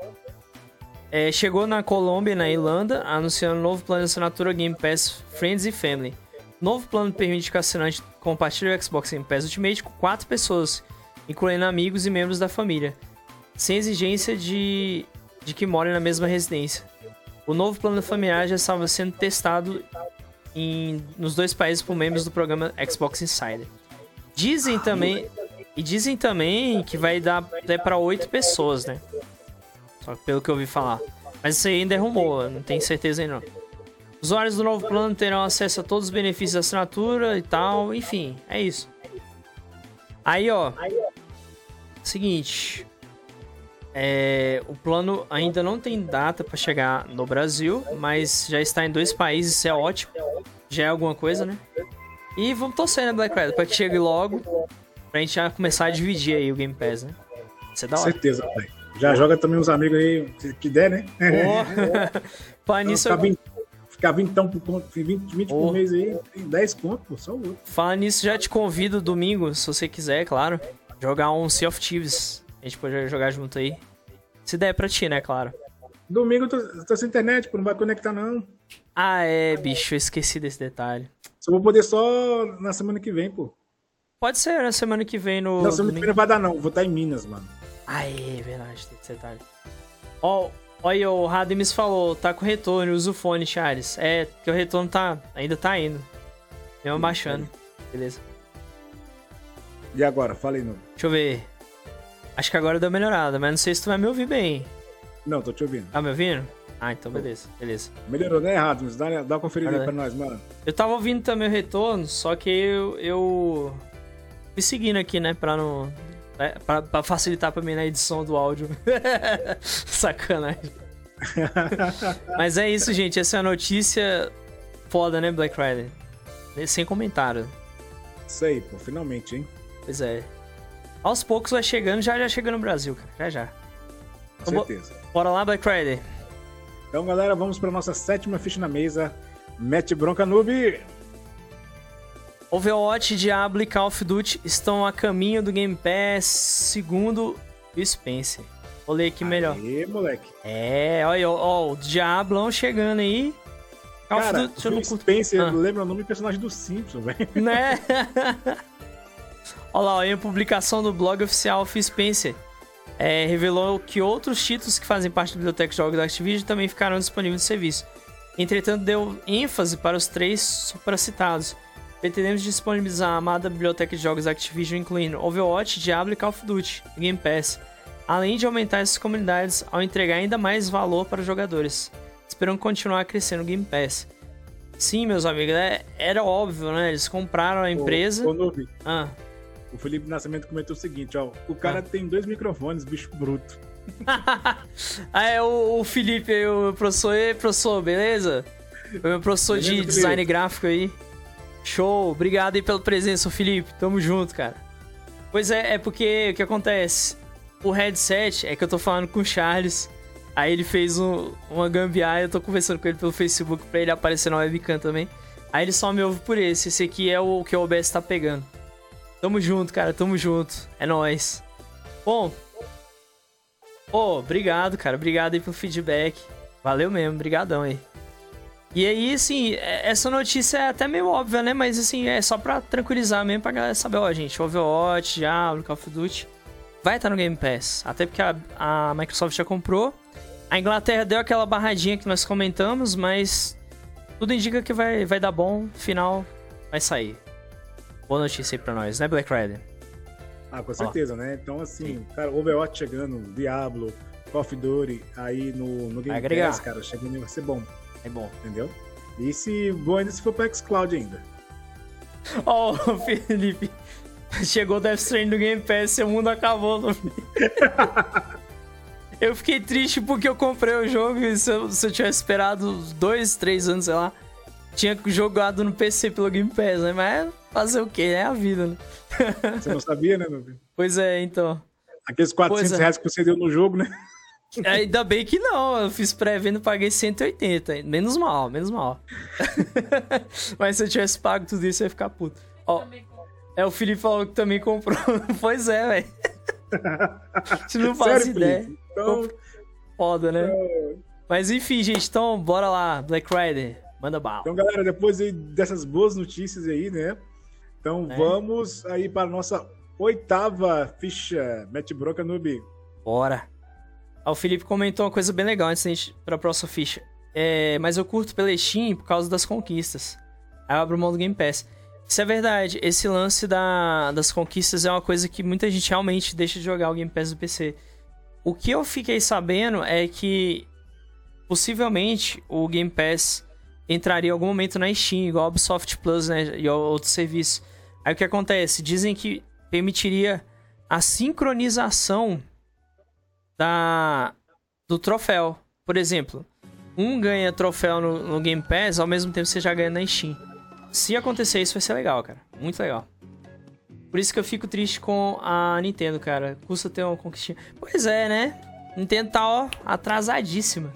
S1: É, chegou na Colômbia e na Irlanda, anunciando o novo plano de assinatura Game Pass Friends e Family. Novo plano permite que o assinante compartilhe o Xbox Game Pass Ultimate com 4 pessoas incluindo amigos e membros da família, sem exigência de, de que morem na mesma residência. O novo plano familiar já estava sendo testado em, nos dois países por membros do programa Xbox Insider. Dizem também e dizem também que vai dar até para oito pessoas, né? Só pelo que eu ouvi falar. Mas isso aí ainda é rumor, não tenho certeza ainda não. Usuários do novo plano terão acesso a todos os benefícios da assinatura e tal, enfim, é isso. Aí, ó, Seguinte. É, o plano ainda não tem data para chegar no Brasil, mas já está em dois países, isso é ótimo. Já é alguma coisa, né? E vamos torcer, né, Black Friday, pra que chegue logo, pra gente já começar a dividir aí o Game Pass, né?
S2: Isso é da hora. Certeza, pai. Já joga também os amigos aí, que der, né?
S1: Oh. Pá, nisso...
S2: Ficar 20, ficar 20, então, 20, 20 oh. por mês aí, tem 10 conto, só o outro.
S1: Fala nisso, já te convido domingo, se você quiser, claro. Jogar um Sea of Thieves. A gente pode jogar junto aí. Se der pra ti, né, claro.
S2: Domingo eu tô, tô sem internet, pô, não vai conectar não.
S1: Ah, é, bicho, eu esqueci desse detalhe.
S2: Só vou poder só na semana que vem, pô.
S1: Pode ser na semana que vem no.
S2: Na semana que vem não vai dar, não. Vou estar em Minas, mano.
S1: Ah, é verdade, tem esse detalhe. Ó, olha, o Radimis falou, tá com retorno, usa o fone, Charles. É, que o retorno tá, ainda tá indo. Mesmo baixando. Beleza.
S2: E agora? Fala aí, Nuno.
S1: Deixa eu ver. Acho que agora deu melhorada, mas não sei se tu vai me ouvir bem.
S2: Não, tô te ouvindo.
S1: Tá me ouvindo? Ah, então beleza, beleza.
S2: Melhorou, né, errado, mas dá, dá uma conferida aí pra nós, mano.
S1: Eu tava ouvindo também o retorno, só que eu, eu fui seguindo aqui, né, pra não... É, pra, pra facilitar pra mim na edição do áudio. Sacanagem. mas é isso, gente, essa é a notícia foda, né, Black Friday? Sem comentário.
S2: Isso aí, pô, finalmente, hein?
S1: Pois é. Aos poucos vai chegando, já já chega no Brasil, cara. Já já.
S2: Com
S1: Então,
S2: certeza.
S1: Bora lá, Black Friday.
S2: Então, galera, vamos para nossa sétima ficha na mesa. Mete bronca noob.
S1: Overwatch, Diablo e Call of Duty estão a caminho do Game Pass, segundo o Spencer. Vou ler aqui melhor.
S2: Aê, moleque.
S1: É, olha, ó, o Diablão chegando aí. Call of Duty eu não.
S2: Spencer
S1: Ah.
S2: lembra o nome do personagem do Simpson, velho.
S1: Né? Olha lá, em publicação do blog oficial Phil Spencer. é, revelou que outros títulos que fazem parte da biblioteca de jogos da Activision também ficarão disponíveis no serviço. Entretanto, deu ênfase para os três supracitados. Pretendemos disponibilizar a amada biblioteca de jogos da Activision, incluindo Overwatch, Diablo e Call of Duty, Game Pass, além de aumentar essas comunidades ao entregar ainda mais valor para os jogadores. Esperamos continuar crescendo o Game Pass. Sim, meus amigos, é- era óbvio, né? Eles compraram a empresa.
S2: Ô, ô,
S1: Ah,
S2: o Felipe Nascimento comentou o seguinte, ó. O cara
S1: Ah.
S2: tem dois microfones, bicho bruto.
S1: ah, é o, o Felipe aí, o professor professor, beleza? O meu professor de
S2: Beleza,
S1: design
S2: Felipe?
S1: gráfico aí. Show, obrigado aí pela presença, Felipe. Tamo junto, cara. Pois é, é porque o que acontece? O headset, é que eu tô falando com o Charles. Aí ele fez um- uma gambiarra, eu tô conversando com ele pelo Facebook pra ele aparecer na webcam também. Aí ele só me ouve por esse. Esse aqui é o que o OBS tá pegando. Tamo junto, cara, tamo junto. É nóis. Bom, Pô, obrigado, cara. Obrigado aí pelo feedback. Valeu mesmo, brigadão aí. E aí, assim, é- essa notícia é até meio óbvia, né? Mas, assim, é só pra tranquilizar mesmo, pra galera saber, ó, gente, Overwatch, Diablo, Call of Duty, vai estar no Game Pass. Até porque a, a Microsoft já comprou. A Inglaterra deu aquela barradinha que nós comentamos, mas tudo indica que vai, vai dar bom. Final, vai sair. Boa notícia aí pra nós, né, Black Rider?
S2: Ah, com certeza, né? Então, assim, cara, Overwatch chegando, Diablo, Call of Duty, aí no, no Game
S1: agregar.
S2: Pass, cara, chegando vai ser bom,
S1: É bom.
S2: entendeu? E se bom ainda se for pro xCloud ainda.
S1: Ó, o Felipe. Chegou Death Stranding no Game Pass e o mundo acabou. No... eu fiquei triste porque eu comprei o jogo e se eu, se eu tivesse esperado dois, três anos, sei lá, tinha jogado no PC pelo Game Pass, né? Mas fazer o quê? É a vida, né?
S2: Você não sabia, né, meu filho?
S1: Pois é, então.
S2: Aqueles 400
S1: Pois é.
S2: reais que você deu no jogo, né?
S1: Ainda bem que não, eu fiz pré-venda e paguei 180. Menos mal, menos mal. Mas se eu tivesse pago tudo isso, eu ia ficar puto. Ó, é, o Felipe falou que também comprou. pois é, velho. A gente não faz
S2: Sério,
S1: ideia.
S2: Felipe? Então,
S1: Foda, né? Mas enfim, gente, então bora lá. Black Rider, manda bala.
S2: então, galera, depois dessas boas notícias aí, né? Então
S1: É.
S2: vamos aí para a nossa oitava ficha. Mete broca noob.
S1: Bora. Ah, o Felipe comentou uma coisa bem legal antes da gente ir pra próxima ficha. É, mas eu curto pela Steam por causa das conquistas. Aí eu abro mão do Game Pass. Isso é verdade. Esse lance da- das conquistas é uma coisa que muita gente realmente deixa de jogar o Game Pass do PC. O que eu fiquei sabendo é que possivelmente o Game Pass entraria em algum momento na Steam, igual a Ubisoft Plus, né? E outros serviços. Aí o que acontece? Dizem que permitiria a sincronização da do troféu. Por exemplo, um ganha troféu no, no Game Pass, ao mesmo tempo você já ganha na Steam. Se acontecer isso, vai ser legal, cara. Muito legal. Por isso que eu fico triste com a Nintendo, cara. Custa ter uma conquistinha. Pois é, né? Nintendo tá, ó, atrasadíssima.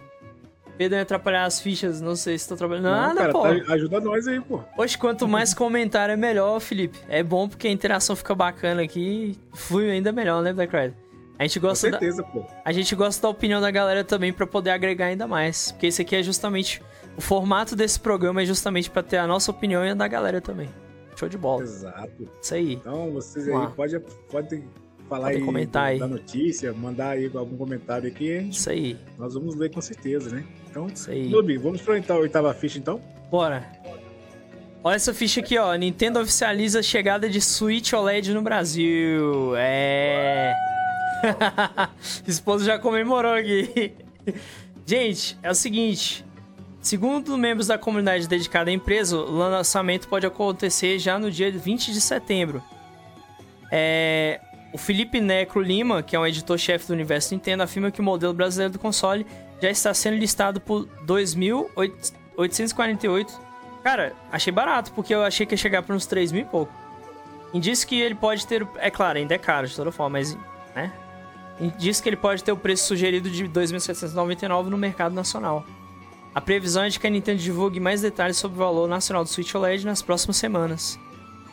S1: Pedro atrapalhar as fichas, não sei se tô trabalhando. Nada,
S2: cara,
S1: pô.
S2: tá- ajuda nós aí, pô.
S1: Hoje, quanto mais comentário é melhor, Felipe. É bom porque a interação fica bacana aqui. Flui ainda melhor, né, Black Rider? A gente
S2: Com
S1: gosta da,
S2: certeza, pô.
S1: a gente gosta da opinião da galera também pra poder agregar ainda mais. Porque esse aqui é justamente. O formato desse programa é justamente pra ter a nossa opinião e a da galera também. Show de bola.
S2: Exato.
S1: Isso aí.
S2: Então, vocês
S1: Vamos
S2: aí podem pode falar
S1: Podem
S2: aí,
S1: comentar aí.
S2: da notícia, mandar aí algum comentário aqui,
S1: Isso aí.
S2: nós vamos ler com certeza, né? Então. Noob, vamos pra oitava, oitava ficha então?
S1: Bora. Olha essa ficha aqui, ó. Nintendo oficializa a chegada de Switch OLED no Brasil. É. Esposo já comemorou aqui. Gente, é o seguinte. Segundo membros da comunidade dedicada à empresa, o lançamento pode acontecer já no dia 20 de setembro. É, o Felipe Necro Lima, que é um editor-chefe do universo Nintendo, afirma que o modelo brasileiro do console já está sendo listado por 2.848. Cara, achei barato, porque eu achei que ia chegar por uns 3 mil e pouco. Indica que ele pode ter. É claro, ainda é caro de toda forma, mas. né? Diz que ele pode ter o preço sugerido de 2.799 no mercado nacional. A previsão é de que a Nintendo divulgue mais detalhes sobre o valor nacional do Switch OLED nas próximas semanas.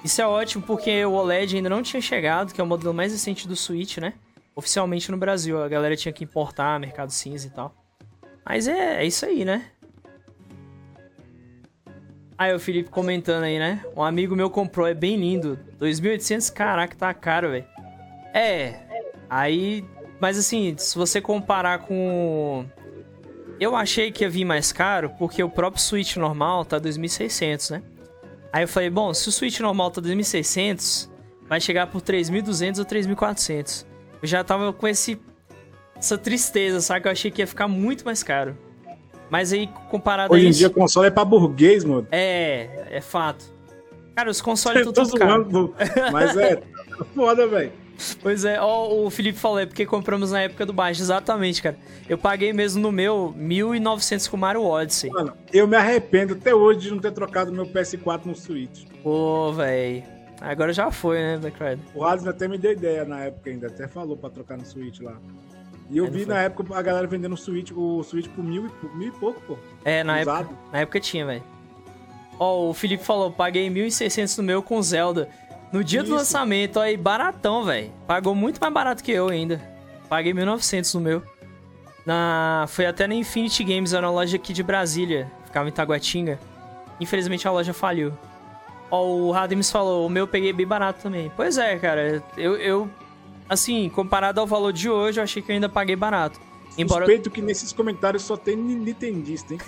S1: Isso é ótimo porque o OLED ainda não tinha chegado, que é o modelo mais recente do Switch, né? Oficialmente no Brasil. A galera tinha que importar, mercado cinza e tal. Mas é, é isso aí, né? Aí o Felipe comentando aí, né? Um amigo meu comprou, é bem lindo. 2.800, caraca, tá caro, velho. É, aí... Mas assim, se você comparar com... Eu achei que ia vir mais caro, porque o próprio Switch normal tá 2.600, né? Aí eu falei, bom, se o Switch normal tá 2.600, vai chegar por 3.200 ou 3.400. Eu já tava com esse, essa tristeza, sabe? Que eu achei que ia ficar muito mais caro. Mas aí, comparado
S2: Hoje
S1: a
S2: em
S1: isso...
S2: dia, console é pra burguês, mano.
S1: É, é fato. Cara, os consoles tudo caro.
S2: zoando, mas é tá foda, velho.
S1: Pois é, ó, o Felipe falou, é porque compramos na época do baixo. Exatamente, cara. Eu paguei mesmo no meu 1.900 com Mario Odyssey.
S2: Mano, eu me arrependo até hoje de não ter trocado meu PS4 no Switch.
S1: Pô, véi. Agora já foi, né, Black Rider?
S2: O Hades até me deu ideia na época ainda, até falou pra trocar no Switch lá. E eu
S1: Aí não
S2: vi na época a galera vendendo o Switch, o Switch por mil, e- mil e pouco, pô.
S1: É, na
S2: Usado.
S1: época, na época tinha, velho. Ó, o Felipe falou, paguei 1.600 no meu com Zelda. No dia do
S2: Isso.
S1: lançamento, aí, baratão, velho. Pagou muito mais barato que eu ainda. Paguei 1.900 no meu. Na... Foi até na Infinity Games, era uma loja aqui de Brasília. Ficava em Taguatinga. Infelizmente a loja faliu. Ó, o Radims falou, o meu eu peguei bem barato também. Pois é, cara. Eu, eu, assim, comparado ao valor de hoje, eu achei que eu ainda paguei barato. Embora...
S2: Suspeito que nesses comentários só tem nintendista, hein?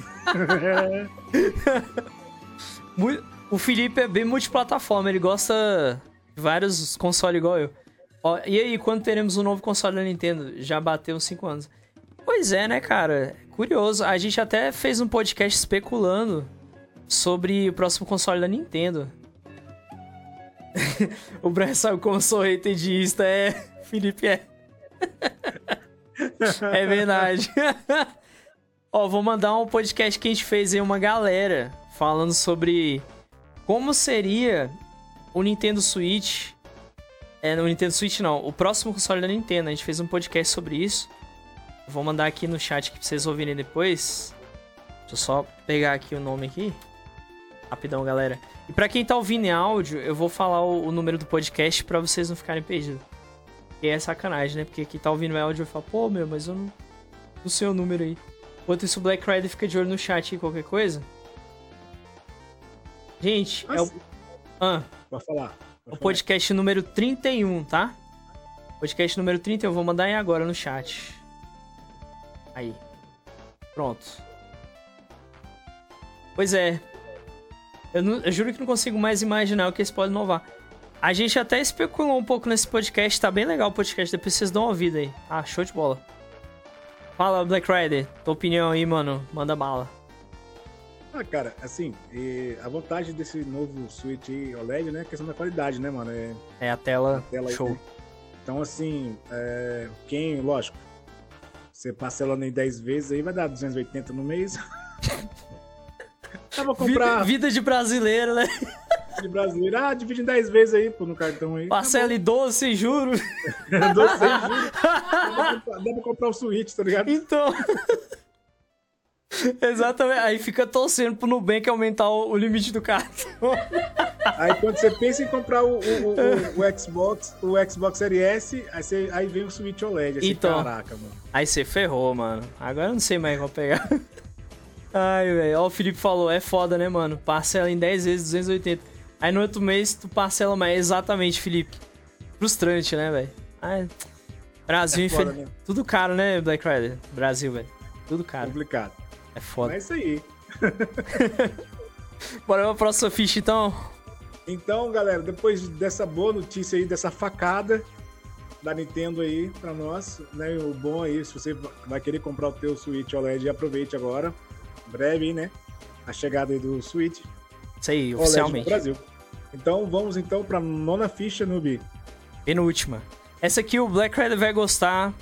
S1: O Felipe é bem multiplataforma, ele gosta de vários consoles igual eu. Ó, e aí, quando teremos um novo console da Nintendo? Já bateu uns 5 anos. Pois é, né, cara? Curioso. A gente até fez um podcast especulando sobre o próximo console da Nintendo. o Brian sabe como Insta, é. Felipe é. é verdade. Ó, vou mandar um podcast que a gente fez aí, uma galera falando sobre como seria o Nintendo Switch. É, no Nintendo Switch não, o próximo console da Nintendo. A gente fez um podcast sobre isso. Vou mandar aqui no chat aqui pra vocês ouvirem depois. Deixa eu só pegar aqui o nome aqui. Rapidão, galera. E pra quem tá ouvindo em áudio, eu vou falar o, o número do podcast pra vocês não ficarem perdidos. E é sacanagem, né? Porque quem tá ouvindo em áudio vai falar, pô, meu, mas eu não. Não sei o número aí. Enquanto isso, o Black Rider fica de olho no chat aí, qualquer coisa. Gente, é o. Ah,
S2: Pode falar. pode
S1: o
S2: falar.
S1: podcast número 31, tá? Podcast número 31, eu vou mandar aí agora no chat. Aí. Pronto. Pois é. Eu, não- eu juro que não consigo mais imaginar o que eles podem inovar. A gente até especulou um pouco nesse podcast, tá bem legal o podcast, depois vocês dão uma ouvida aí. Ah, show de bola. Fala, Black Rider, tua opinião aí, mano. Manda bala.
S2: Ah, cara, assim, e a vantagem desse novo Switch aí, OLED, né? é a questão da qualidade, né, mano? É
S1: É a tela,
S2: a tela aí,
S1: show.
S2: né? Então, assim, é, quem, lógico, você parcelando em 10 vezes aí vai dar 280 no mês. Pra
S1: Vida,
S2: comprar
S1: vida de brasileiro, né?
S2: De brasileiro. Ah, divide em 10 vezes aí, pô, no cartão aí.
S1: Parcela em 12, sem juros.
S2: Tá bom. Dou seis juros. Dá pra comprar- Dá pra comprar o Switch, tá ligado?
S1: Então. Exatamente. Aí fica torcendo pro Nubank aumentar o, o limite do cartão.
S2: Aí quando você pensa em comprar o, o, o- Xbox, o Xbox Series S, aí, você- aí vem o Switch OLED. Assim,
S1: Então.
S2: Caraca, mano.
S1: Aí você ferrou, mano. Agora eu não sei mais qual pegar. Ai, velho. Ó, o Felipe falou, é foda, né, mano? Parcela em 10 vezes 280. Aí no outro mês tu parcela mais. Exatamente, Felipe. Frustrante, né, velho? Brasil,
S2: É foda,
S1: infel-
S2: né?
S1: Tudo caro, né, Black Rider? Brasil, velho. Tudo caro.
S2: Complicado.
S1: É foda.
S2: Mas é isso aí.
S1: Bora pra próxima ficha, então.
S2: Então, galera, depois dessa boa notícia aí, dessa facada da Nintendo aí pra nós, né? O bom aí, se você vai querer comprar o teu Switch OLED, aproveite agora. Breve, né? A chegada aí do Switch
S1: Isso aí, oficialmente.
S2: Brasil. Então, vamos então pra nona ficha, Nubi.
S1: Penúltima. Essa aqui o Black Rider vai gostar.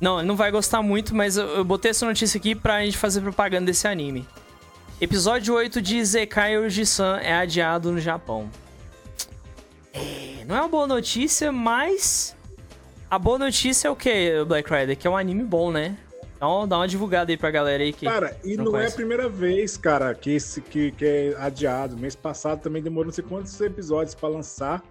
S1: Não, ele não vai gostar muito, mas eu, eu botei essa notícia aqui pra gente fazer propaganda desse anime. Episódio 8 de Zekai Oji-san é adiado no Japão. É, não é uma boa notícia, mas. A boa notícia é o que, Black Rider? Que é um anime bom, né? Então dá uma divulgada aí pra galera aí que.
S2: Cara, e não, não é a primeira vez, cara, que esse que, que é adiado. Mês passado também demorou não sei quantos episódios pra lançar.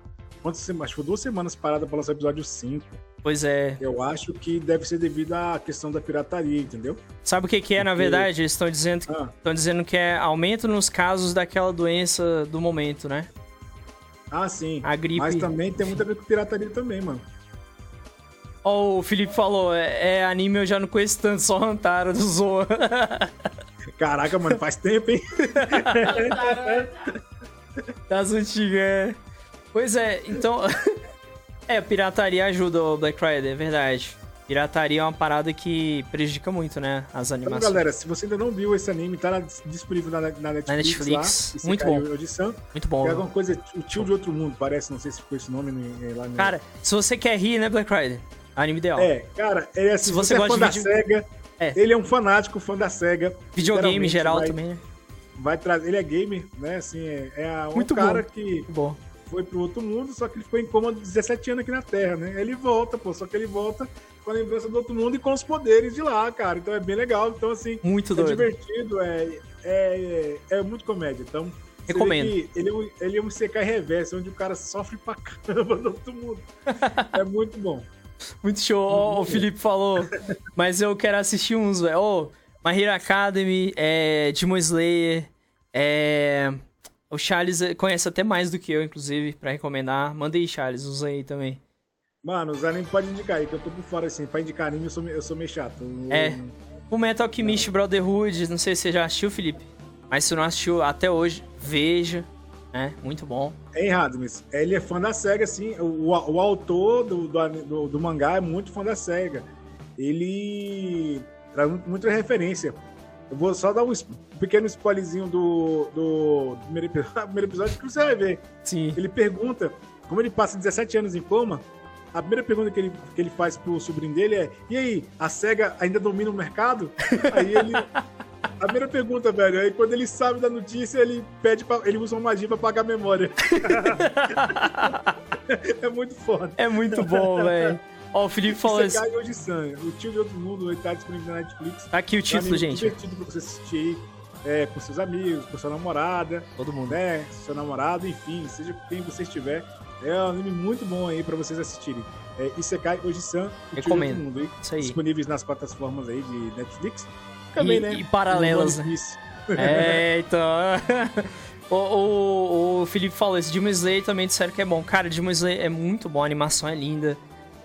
S2: Quantas semanas? Acho que foi duas semanas parada pra lançar o episódio 5.
S1: Pois é.
S2: Eu acho que deve ser devido à questão da pirataria, entendeu?
S1: Sabe o que, que é, Porque... na verdade? Eles estão dizendo, ah. estão dizendo que é aumento nos casos daquela doença do momento, né?
S2: Ah, sim.
S1: A gripe.
S2: Mas também tem muito a ver com pirataria também, mano.
S1: Ó, o Felipe falou, é, é, anime eu já não conheço tanto, só Hantaro do Zoa.
S2: Caraca, mano, faz tempo, hein?
S1: das antigas, é. Pois é, então... É, pirataria ajuda o Black Friday, é verdade. Pirataria é uma parada que prejudica muito, né? As então, animações.
S2: Então, galera, se você ainda não viu esse anime, tá disponível na, na Netflix. Na Netflix.
S1: Lá, muito bom.
S2: Audição.
S1: Muito bom.
S2: É alguma coisa, o tio de outro mundo, parece, não sei se ficou esse nome lá no.
S1: Cara, se você quer rir, né, Black Friday? Anime ideal.
S2: É, cara, é assim, se você, você é fã da SEGA, é. ele é um fanático, fã da SEGA.
S1: Videogame em geral vai, também, né?
S2: Vai trazer. Ele é gamer, né? Assim, é, é um muito cara bom. que. Bom foi pro outro mundo, só que ele ficou em coma 17 anos aqui na Terra, né? Ele volta, pô, só que ele volta com a lembrança do outro mundo e com os poderes de lá, cara. Então é bem legal. Então, assim,
S1: muito
S2: é
S1: doido.
S2: divertido, é, é, é muito comédia. Então,
S1: Recomendo.
S2: Ele é, um, ele é um CK reverso, onde o cara sofre pra caramba do outro mundo. é muito bom.
S1: Muito show. Oh, o Felipe falou, mas eu quero assistir uns, velho. Oh, My Hero Academy, é, Demon Slayer, é, o Charles conhece até mais do que eu, inclusive, para recomendar. Manda aí, Charles, usa aí também.
S2: Mano, os animes pode indicar aí, que eu tô por fora assim. Pra indicar anime, eu sou, eu sou meio chato.
S1: É. O Metal Alchemist. Brotherhood, não sei se você já assistiu, Felipe. Mas se não assistiu até hoje, veja. É, muito bom.
S2: É errado, mas ele é fã da SEGA, assim. O, o autor do, do, do, mangá é muito fã da SEGA. Ele traz muita referência. Eu vou só dar um pequeno spoilerzinho do, do, primeiro, primeiro episódio que você vai ver.
S1: Sim.
S2: Ele pergunta, como ele passa 17 anos em coma, a primeira pergunta que ele, que ele faz pro sobrinho dele é: E aí, a SEGA ainda domina o mercado? aí ele. A primeira pergunta, velho, aí quando ele sabe da notícia, ele pede pra, ele usa uma magia pra pagar a memória. é muito foda.
S1: É muito bom, velho. Ó, o Felipe falou
S2: isso. Assim... hoje sangue. O Tio de Outro Mundo está disponível na Netflix.
S1: Tá aqui o título, é gente. É
S2: divertido pra você assistir é, com seus amigos, com sua namorada.
S1: Todo mundo.
S2: Né? Seu namorado, enfim, seja quem você estiver. É um anime muito bom aí pra vocês assistirem. É Isekai Oji-san,
S1: o Tio
S2: de Outro Mundo.
S1: Isso aí.
S2: Disponíveis nas plataformas aí de Netflix. Também,
S1: e,
S2: né?
S1: E paralelas, né? É, então... O, o, o, Felipe falou, esse Demon Slayer também disseram que é bom. Cara, Demon Slayer é muito bom, a animação é linda.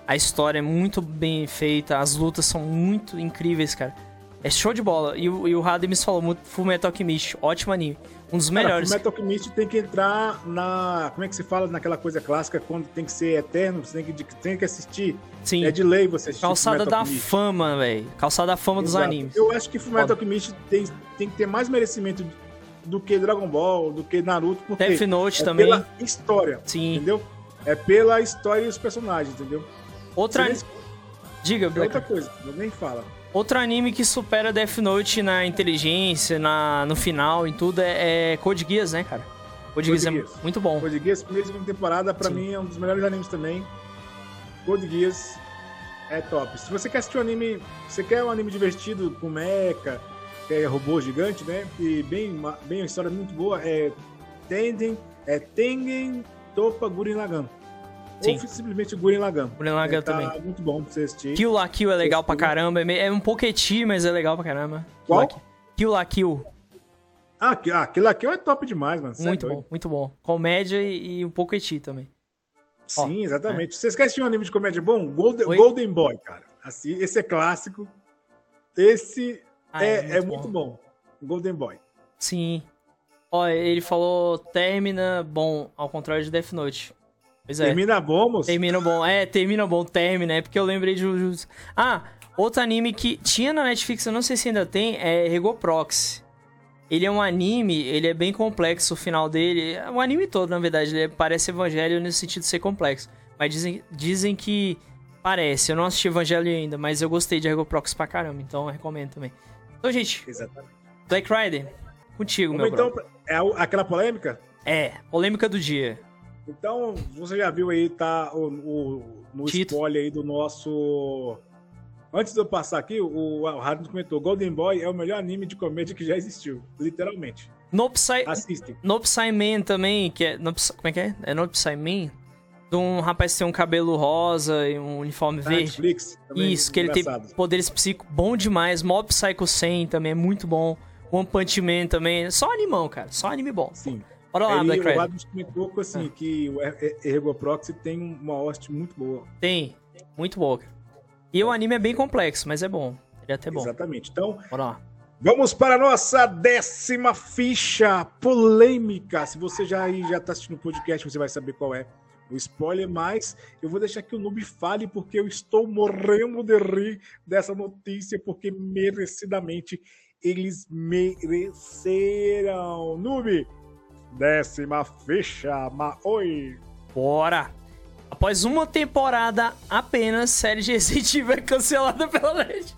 S1: A história é muito bem feita, as lutas são muito incríveis, cara. É show de bola. E, o, e o falou, Full Metal Alchemist, ótimo anime. Um dos melhores.
S2: Full Metal Alchemist tem que entrar na... Como é que se fala naquela coisa clássica, quando tem que ser eterno, você tem que, tem que assistir.
S1: Sim.
S2: É de lei você assistir
S1: Calçada da fama, velho. Calçada da fama Exato. dos animes.
S2: Eu acho que Full Metal Alchemist tem, tem que ter mais merecimento do que Dragon Ball, do que Naruto, porque
S1: Death Note
S2: é
S1: também.
S2: pela história,
S1: Sim.
S2: entendeu? É pela história e os personagens, entendeu?
S1: Outra. Diga,
S2: Black. outra coisa, nem fala.
S1: Outro anime que supera Death Note na inteligência, na, no final, em tudo, é, é Code Geass, né, cara? Code, Code Geass é Geass. muito bom.
S2: Code Geass, primeira e segunda temporada, pra Sim. mim, é um dos melhores animes também. Code Geass é top. Se você quer assistir um anime, você quer um anime divertido com mecha, que é robô gigante, né? E bem, bem uma história muito boa, é Tenden, é Tengen Topa Gurren Lagann. Sim. Ou simplesmente Gurren Lagann.
S1: Gurren Lagann é, tá
S2: também. muito bom pra você assistir.
S1: Kill La Kill é legal pra caramba. É um pouquinho, mas é legal pra caramba.
S2: Qual?
S1: Kill La Kill.
S2: Ah, ah, Kill La Kill é top demais, mano.
S1: Muito bom, muito bom. Comédia e, e um pouquinho também.
S2: Sim, Ó, exatamente. É. Vocês querem assistir um anime de comédia bom? Golden, Golden Boy, cara. Assim, esse é clássico. Esse ah, é, é, muito, é muito bom. Golden Boy.
S1: Sim. Ó, ele falou termina bom, ao contrário de Death Note.
S2: Pois é. Termina bom, moço?
S1: Termina bom. É, termina bom, termina. É porque eu lembrei de. Ah, outro anime que tinha na Netflix, eu não sei se ainda tem, é Regoprox. Ele é um anime, ele é bem complexo, o final dele. O um anime todo, na verdade, ele parece evangelho nesse sentido de ser complexo. Mas dizem, dizem que parece. Eu não assisti Evangelho ainda, mas eu gostei de Regoprox pra caramba, então eu recomendo também. Então, gente.
S2: Exatamente.
S1: Black Rider, contigo, Vamos meu
S2: então, É aquela polêmica?
S1: É, polêmica do dia.
S2: Então, você já viu aí, tá o, o- no
S1: Tito.
S2: spoiler aí do nosso. Antes de eu passar aqui, o, o comentou: Golden Boy é o melhor anime de comédia que já existiu. Literalmente.
S1: No Psy...
S2: Assistem.
S1: No Psy Man também, que é. No Psy- Como é que é? É No Psy Man? De um rapaz que tem um cabelo rosa e um uniforme verde.
S2: Netflix. também
S1: Isso, que ele tem poderes psíquicos bom demais. Mob Psycho 100 também é muito bom. One Punch Man também. Só animão, cara. Só anime bom.
S2: Sim.
S1: Bora lá, Black
S2: o
S1: Friday.
S2: Adams comentou que,
S1: Ah.
S2: assim, que o Er- Ergo Proxy tem uma host muito boa.
S1: Tem. Muito cara. E o anime é bem complexo, mas é bom. Ele é até bom.
S2: Exatamente. Então,
S1: Bora lá.
S2: Vamos para a nossa décima ficha polêmica. Se você já aí já está assistindo o podcast, você vai saber qual é o spoiler, mas eu vou deixar que o Noob fale porque eu estou morrendo de rir dessa notícia, porque merecidamente eles mereceram. Noob, décima ficha, Maoi.
S1: Bora! Após uma temporada apenas, série de Resident Evil é cancelada pela net.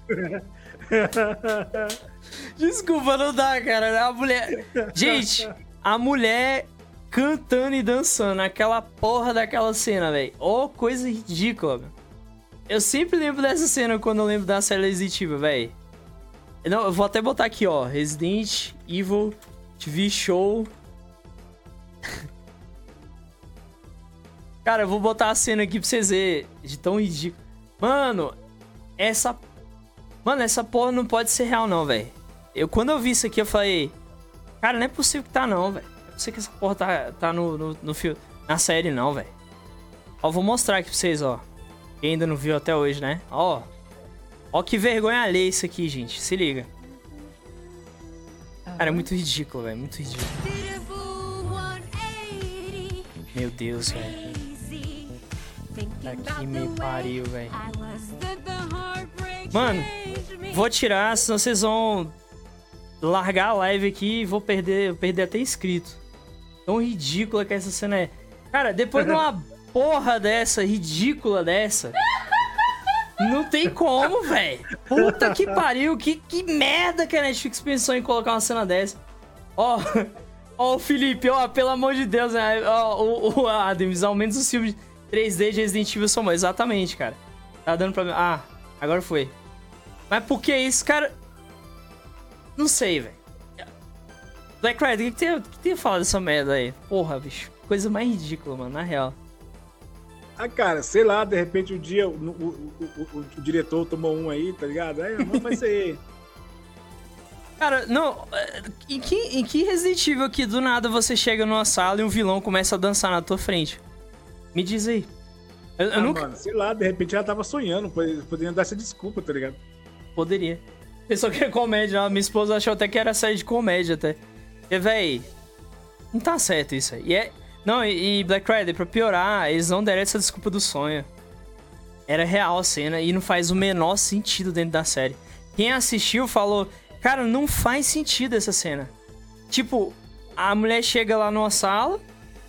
S1: Desculpa, não dá, cara. A mulher. Gente, a mulher cantando e dançando aquela porra daquela cena, velho. Ô, coisa ridícula, meu. Eu sempre lembro dessa cena quando eu lembro da série Resident Evil, velho. Não, eu vou até botar aqui, ó. Resident Evil TV Show. Cara, eu vou botar a cena aqui pra vocês verem. De tão ridículo. Mano, essa. Mano, essa porra não pode ser real, não, velho. Eu, quando eu vi isso aqui, eu falei. Cara, não é possível que tá, não, velho. Não é possível que essa porra tá, tá no, no, no filme. Na série, não, velho. Ó, vou mostrar aqui pra vocês, ó. Quem ainda não viu até hoje, né? Ó. Ó que vergonha alheia isso aqui, gente. Se liga. Cara, é muito ridículo, velho. Muito ridículo. Meu Deus, velho. Aqui me pariu, velho. Mano, Vou tirar, senão vocês vão largar a live aqui e vou perder, perder até inscrito. Tão ridícula que essa cena é. Cara, depois de uma porra dessa, ridícula dessa. Não tem como, velho. Puta que pariu, que, que merda que a Netflix pensou em colocar uma cena dessa. Ó, ó o Felipe, ó, pelo amor de Deus, né? Ó, o, o Adams, ao menos os filmes 3D de Resident Evil são bons. Exatamente, cara. Tá dando pra mim. Ah, agora foi. Mas por que isso, cara? Não sei, velho. Black Rider, o que tem, que tem a falar dessa merda aí? Porra, bicho. Coisa mais ridícula, mano, na real.
S2: Ah, cara, sei lá, de repente um dia o, o- o- o- o diretor tomou um aí, tá ligado? Aí, não vai ser.
S1: Cara, não. é, Em que, em que Resident Evil que do nada você chega numa sala e um vilão começa a dançar na tua frente? Me diz aí. Eu, eu
S2: Ah,
S1: nunca
S2: mano, sei lá, de repente ela tava sonhando, pod- podendo dar essa desculpa, tá ligado?
S1: poderia. Pensou que é comédia, a minha esposa achou até que era série de comédia até. E, véi, não tá certo isso aí. E é. Não, e, e Black Friday, pra piorar, eles não deram essa desculpa do sonho. Era real a cena e não faz o menor sentido dentro da série. Quem assistiu falou, cara, não faz sentido essa cena. Tipo, a mulher chega lá numa sala,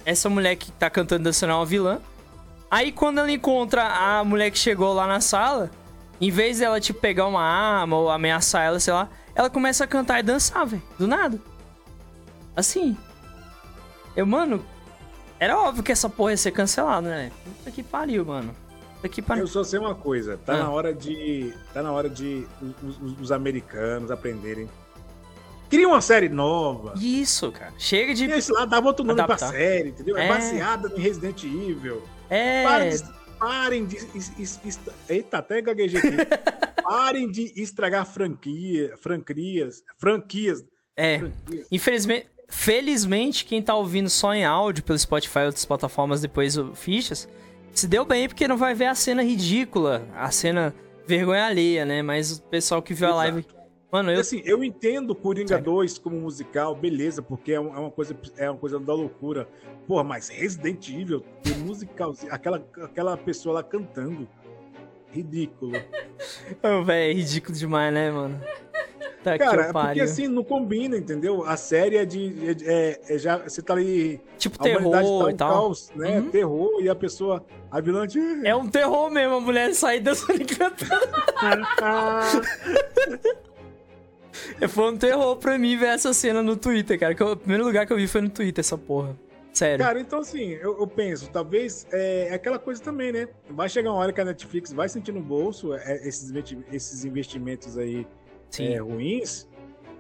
S1: essa mulher que tá cantando dançando é uma vilã. Aí quando ela encontra a mulher que chegou lá na sala, em vez dela, tipo, pegar uma arma ou ameaçar ela, sei lá, ela começa a cantar e dançar, velho. Do nada. Assim. Eu, mano, era óbvio que essa porra ia ser cancelada, né? Puta que pariu, mano. Pariu.
S2: Eu só sei uma coisa, tá
S1: Ah.
S2: na hora de. Tá na hora de os, os- os americanos aprenderem. Cria uma série nova.
S1: Isso, cara. Chega de.
S2: E esse lá dava outro nome
S1: Adaptar.
S2: pra série, entendeu? É,
S1: É.
S2: baseada em Resident Evil.
S1: É.
S2: Parem de, parem Eita, até gaguejei aqui. parem de estragar franquia, franquias, franquias.
S1: É.
S2: franquias.
S1: Infelizmente, felizmente, quem tá ouvindo só em áudio pelo Spotify e outras plataformas depois o Fichas, se deu bem porque não vai ver a cena ridícula, a cena vergonha alheia, né? Mas o pessoal que viu a
S2: Exato.
S1: live. Mano, eu.
S2: Assim, eu entendo Coringa
S1: Sério.
S2: 2 como musical, beleza, porque é é uma coisa, é uma coisa da loucura. Porra, mas Resident Evil, tem musical, aquela, aquela pessoa lá cantando. Ridículo.
S1: Velho, é ridículo demais, né, mano? Tá
S2: Cara, é porque assim, não combina, entendeu? A série é de. é- é- é já, você tá ali.
S1: Tipo terror
S2: tá
S1: e
S2: um
S1: tal.
S2: caos, né?
S1: Uhum.
S2: Terror, e a pessoa. A vilã de.
S1: É um terror mesmo, a mulher sair dançando e cantando. Foi um terror pra mim ver essa cena no Twitter, cara. Que o primeiro lugar que eu vi foi no Twitter, essa porra. Sério.
S2: Cara, então assim, eu, eu penso, talvez é, é aquela coisa também, né? Vai chegar uma hora que a Netflix vai sentir no bolso é, esses, investi- esses investimentos aí é, ruins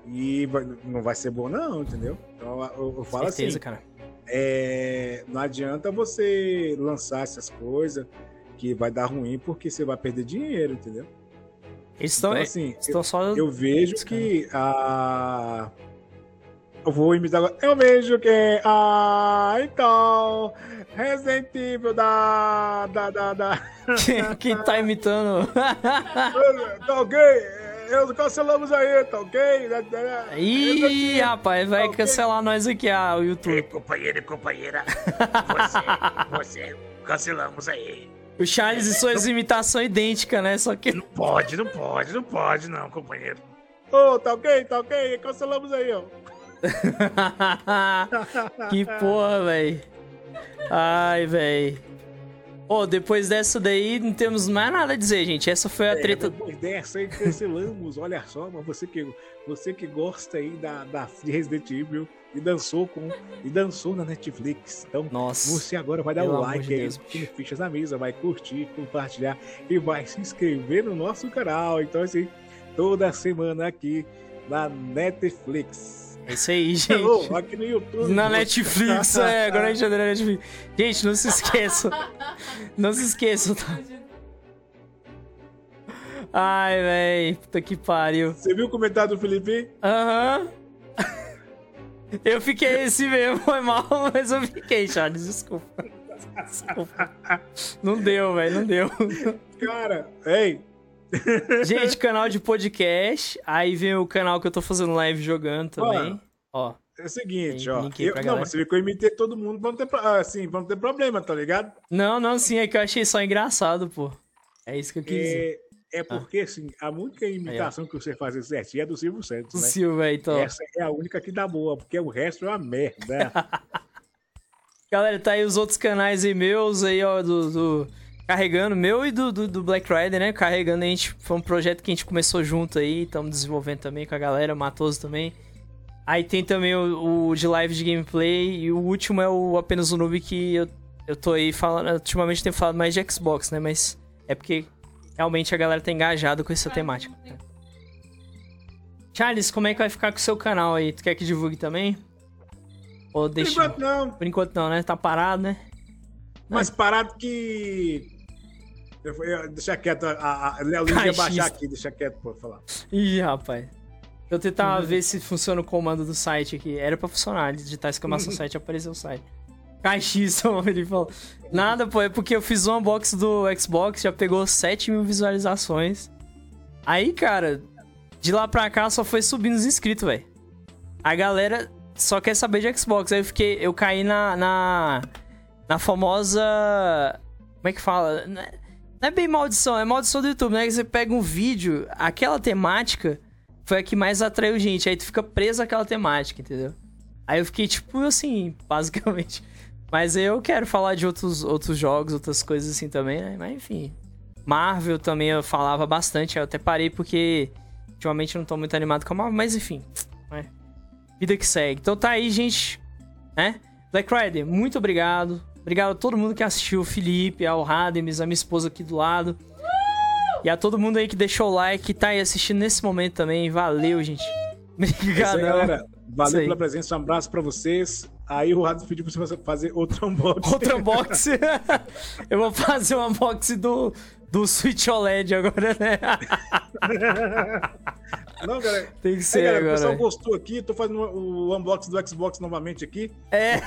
S2: e vai- não vai ser bom, não, entendeu? Então eu, eu falo
S1: certeza,
S2: assim:
S1: cara.
S2: é, não adianta você lançar essas coisas que vai dar ruim porque você vai perder dinheiro, entendeu?
S1: Eles estão
S2: Então, assim,
S1: estão só.
S2: eu vejo que a. Eu vou imitar agora. Eu vejo que. Ah, então. Resident Evil da. Da. Da. da...
S1: Quem tá imitando.
S2: tá ok? Eu cancelamos aí, tá ok?
S1: Ih, rapaz, vai
S2: Ok.
S1: cancelar nós aqui, ah, o YouTube.
S3: companheiro e companheira, você, você, cancelamos aí.
S1: O Charles e suas imitações idênticas, né? Só que.
S3: Não pode, não pode, não pode não, companheiro.
S2: Ô, tá ok? Tá ok? Cancelamos aí, ó.
S1: que porra, véi. Ai, véi. Pô, depois dessa daí, não temos mais nada a dizer, gente. Essa foi a
S2: É,
S1: treta.
S2: depois dessa aí cancelamos, olha só, mas você que, você que gosta aí da, da, de Resident Evil e dançou com e dançou na Netflix. Então,
S1: Nossa.
S2: você agora vai dar o
S1: amor
S2: like
S1: de
S2: aí,
S1: Deus,
S2: fichas na mesa, vai curtir, compartilhar e vai se inscrever no nosso canal. Então, assim, toda semana aqui na Netflix.
S1: É isso aí, gente.
S2: Alô, aqui no YouTube.
S1: Na Netflix, é, agora a gente entra na Netflix. Gente, não se esqueçam. Não se esqueçam, tá? Ai, véi, puta que pariu.
S2: Você viu o comentário do Felipe?
S1: Aham. Eu fiquei assim mesmo, foi mal, mas eu fiquei, Charles, desculpa. Desculpa. Não deu, velho, não deu.
S2: Cara, ei,
S1: Gente, canal de podcast, aí vem o canal que eu tô fazendo live jogando também. Ó,
S2: é o seguinte, ó.
S1: aí
S2: Eu, não, mas você viu que eu imitei todo mundo pra não ter, assim, pra não ter problema, tá ligado?
S1: não, não, sim, é que eu achei só engraçado, pô. É isso que eu quis dizer.
S2: É, é porque, assim, a única imitação que você faz certinho é do Silvio Santos, né?
S1: Silvio aí, então.
S2: Essa é a única que dá boa, porque o resto é uma merda.
S1: Galera, tá aí os outros canais aí meus aí, ó, do, do- Carregando, meu e do, do, do Black Rider, né? Carregando, a gente. Foi um projeto que a gente começou junto aí, estamos desenvolvendo também com a galera, Matoso também. Aí tem também o, o de live de gameplay, e o último é o Apenas o Noob, que eu, eu tô aí falando. Ultimamente tenho falado mais de Xbox, né? Mas é porque realmente a galera tá engajada com essa temática. Charles, como é que vai ficar com o seu canal aí? Tu quer que divulgue também? Ou
S2: Por
S1: deixa.
S2: enquanto não,
S1: Por enquanto não, né? Tá parado, né?
S2: mas parado que... Eu, eu, deixa quieto, a, a Léo Lins ia baixar aqui, deixa quieto pra falar.
S1: Ih, rapaz. Eu tentava ver se funciona o comando do site aqui. Era pra funcionar, digitar exclamação site apareceu o site. Caixista, ele falou. Nada, pô, é porque eu fiz um unboxing do Xbox, já pegou 7 mil visualizações. Aí, cara, de lá pra cá só foi subindo os inscritos, velho. A galera só quer saber de Xbox. Aí eu fiquei. Eu caí na. Na, na famosa. Como é que fala? Não é- bem maldição, é maldição do YouTube, né? Que você pega um vídeo, aquela temática foi a que mais atraiu gente. Aí tu fica preso àquela temática, entendeu? Aí eu fiquei, tipo, assim, basicamente. Mas eu quero falar de outros, outros jogos, outras coisas assim também, né? Mas enfim. Marvel também eu falava bastante, eu até parei porque ultimamente eu não tô muito animado com a Marvel, mas enfim. né? Vida que segue. Então tá aí, gente. Né? Black Rider, muito obrigado. Obrigado a todo mundo que assistiu, o Felipe, ao Rademis, a minha esposa aqui do lado. E a todo mundo aí que deixou o like, que tá aí assistindo nesse momento também. Valeu, gente.
S2: É
S1: Obrigado.
S2: aí, galera. Valeu
S1: aí.
S2: pela presença, um abraço pra vocês. Aí o Rados pediu pra você fazer outro unboxing.
S1: Outro unboxing. Eu vou fazer um unboxing do, do Switch OLED agora, né?
S2: Não, galera.
S1: Tem que
S2: É,
S1: ser
S2: galera, o pessoal
S1: agora.
S2: gostou aqui, tô fazendo o unboxing do Xbox novamente aqui.
S1: É.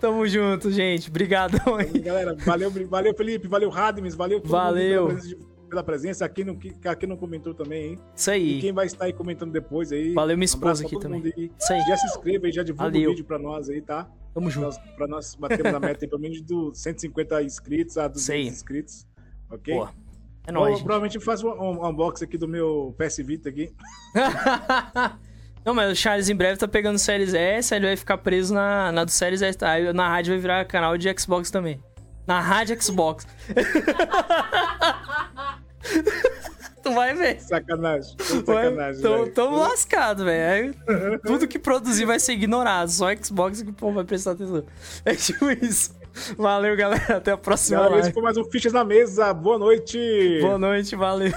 S1: Tamo junto, gente. Obrigadão aí.
S2: Galera, valeu, valeu Felipe, valeu Radmes, valeu todo
S1: Valeu.
S2: pela presença, pela presença. Aqui não, aqui não comentou também, hein?
S1: Isso
S2: E
S1: aí.
S2: quem vai estar aí comentando depois aí.
S1: Valeu, minha
S2: um
S1: esposa
S2: pra
S1: aqui também. Isso aí.
S2: Já se inscreva aí, já divulga
S1: Valeu.
S2: o vídeo pra nós aí, tá?
S1: Tamo junto.
S2: Nós, pra nós batermos a meta aí, pelo menos dos 150 inscritos a 200
S1: Isso aí.
S2: inscritos. Ok?
S1: Pô. É nóis, gente.
S2: provavelmente eu faço um, um unboxing aqui do meu PS Vita aqui.
S1: Não, mas o Charles em breve tá pegando Series S, aí ele vai ficar preso na, na do Series S. Aí na rádio vai virar canal de Xbox também. Na rádio Xbox. tu vai ver.
S2: Sacanagem.
S1: Vai,
S2: Sacanagem.
S1: tô, tamo lascado, velho. Tudo que produzir vai ser ignorado. Só Xbox que o povo vai prestar atenção. É tipo isso. Valeu, galera. Até a próxima
S2: Galera, esse foi mais um Fichas na Mesa. Boa noite.
S1: Boa noite, valeu.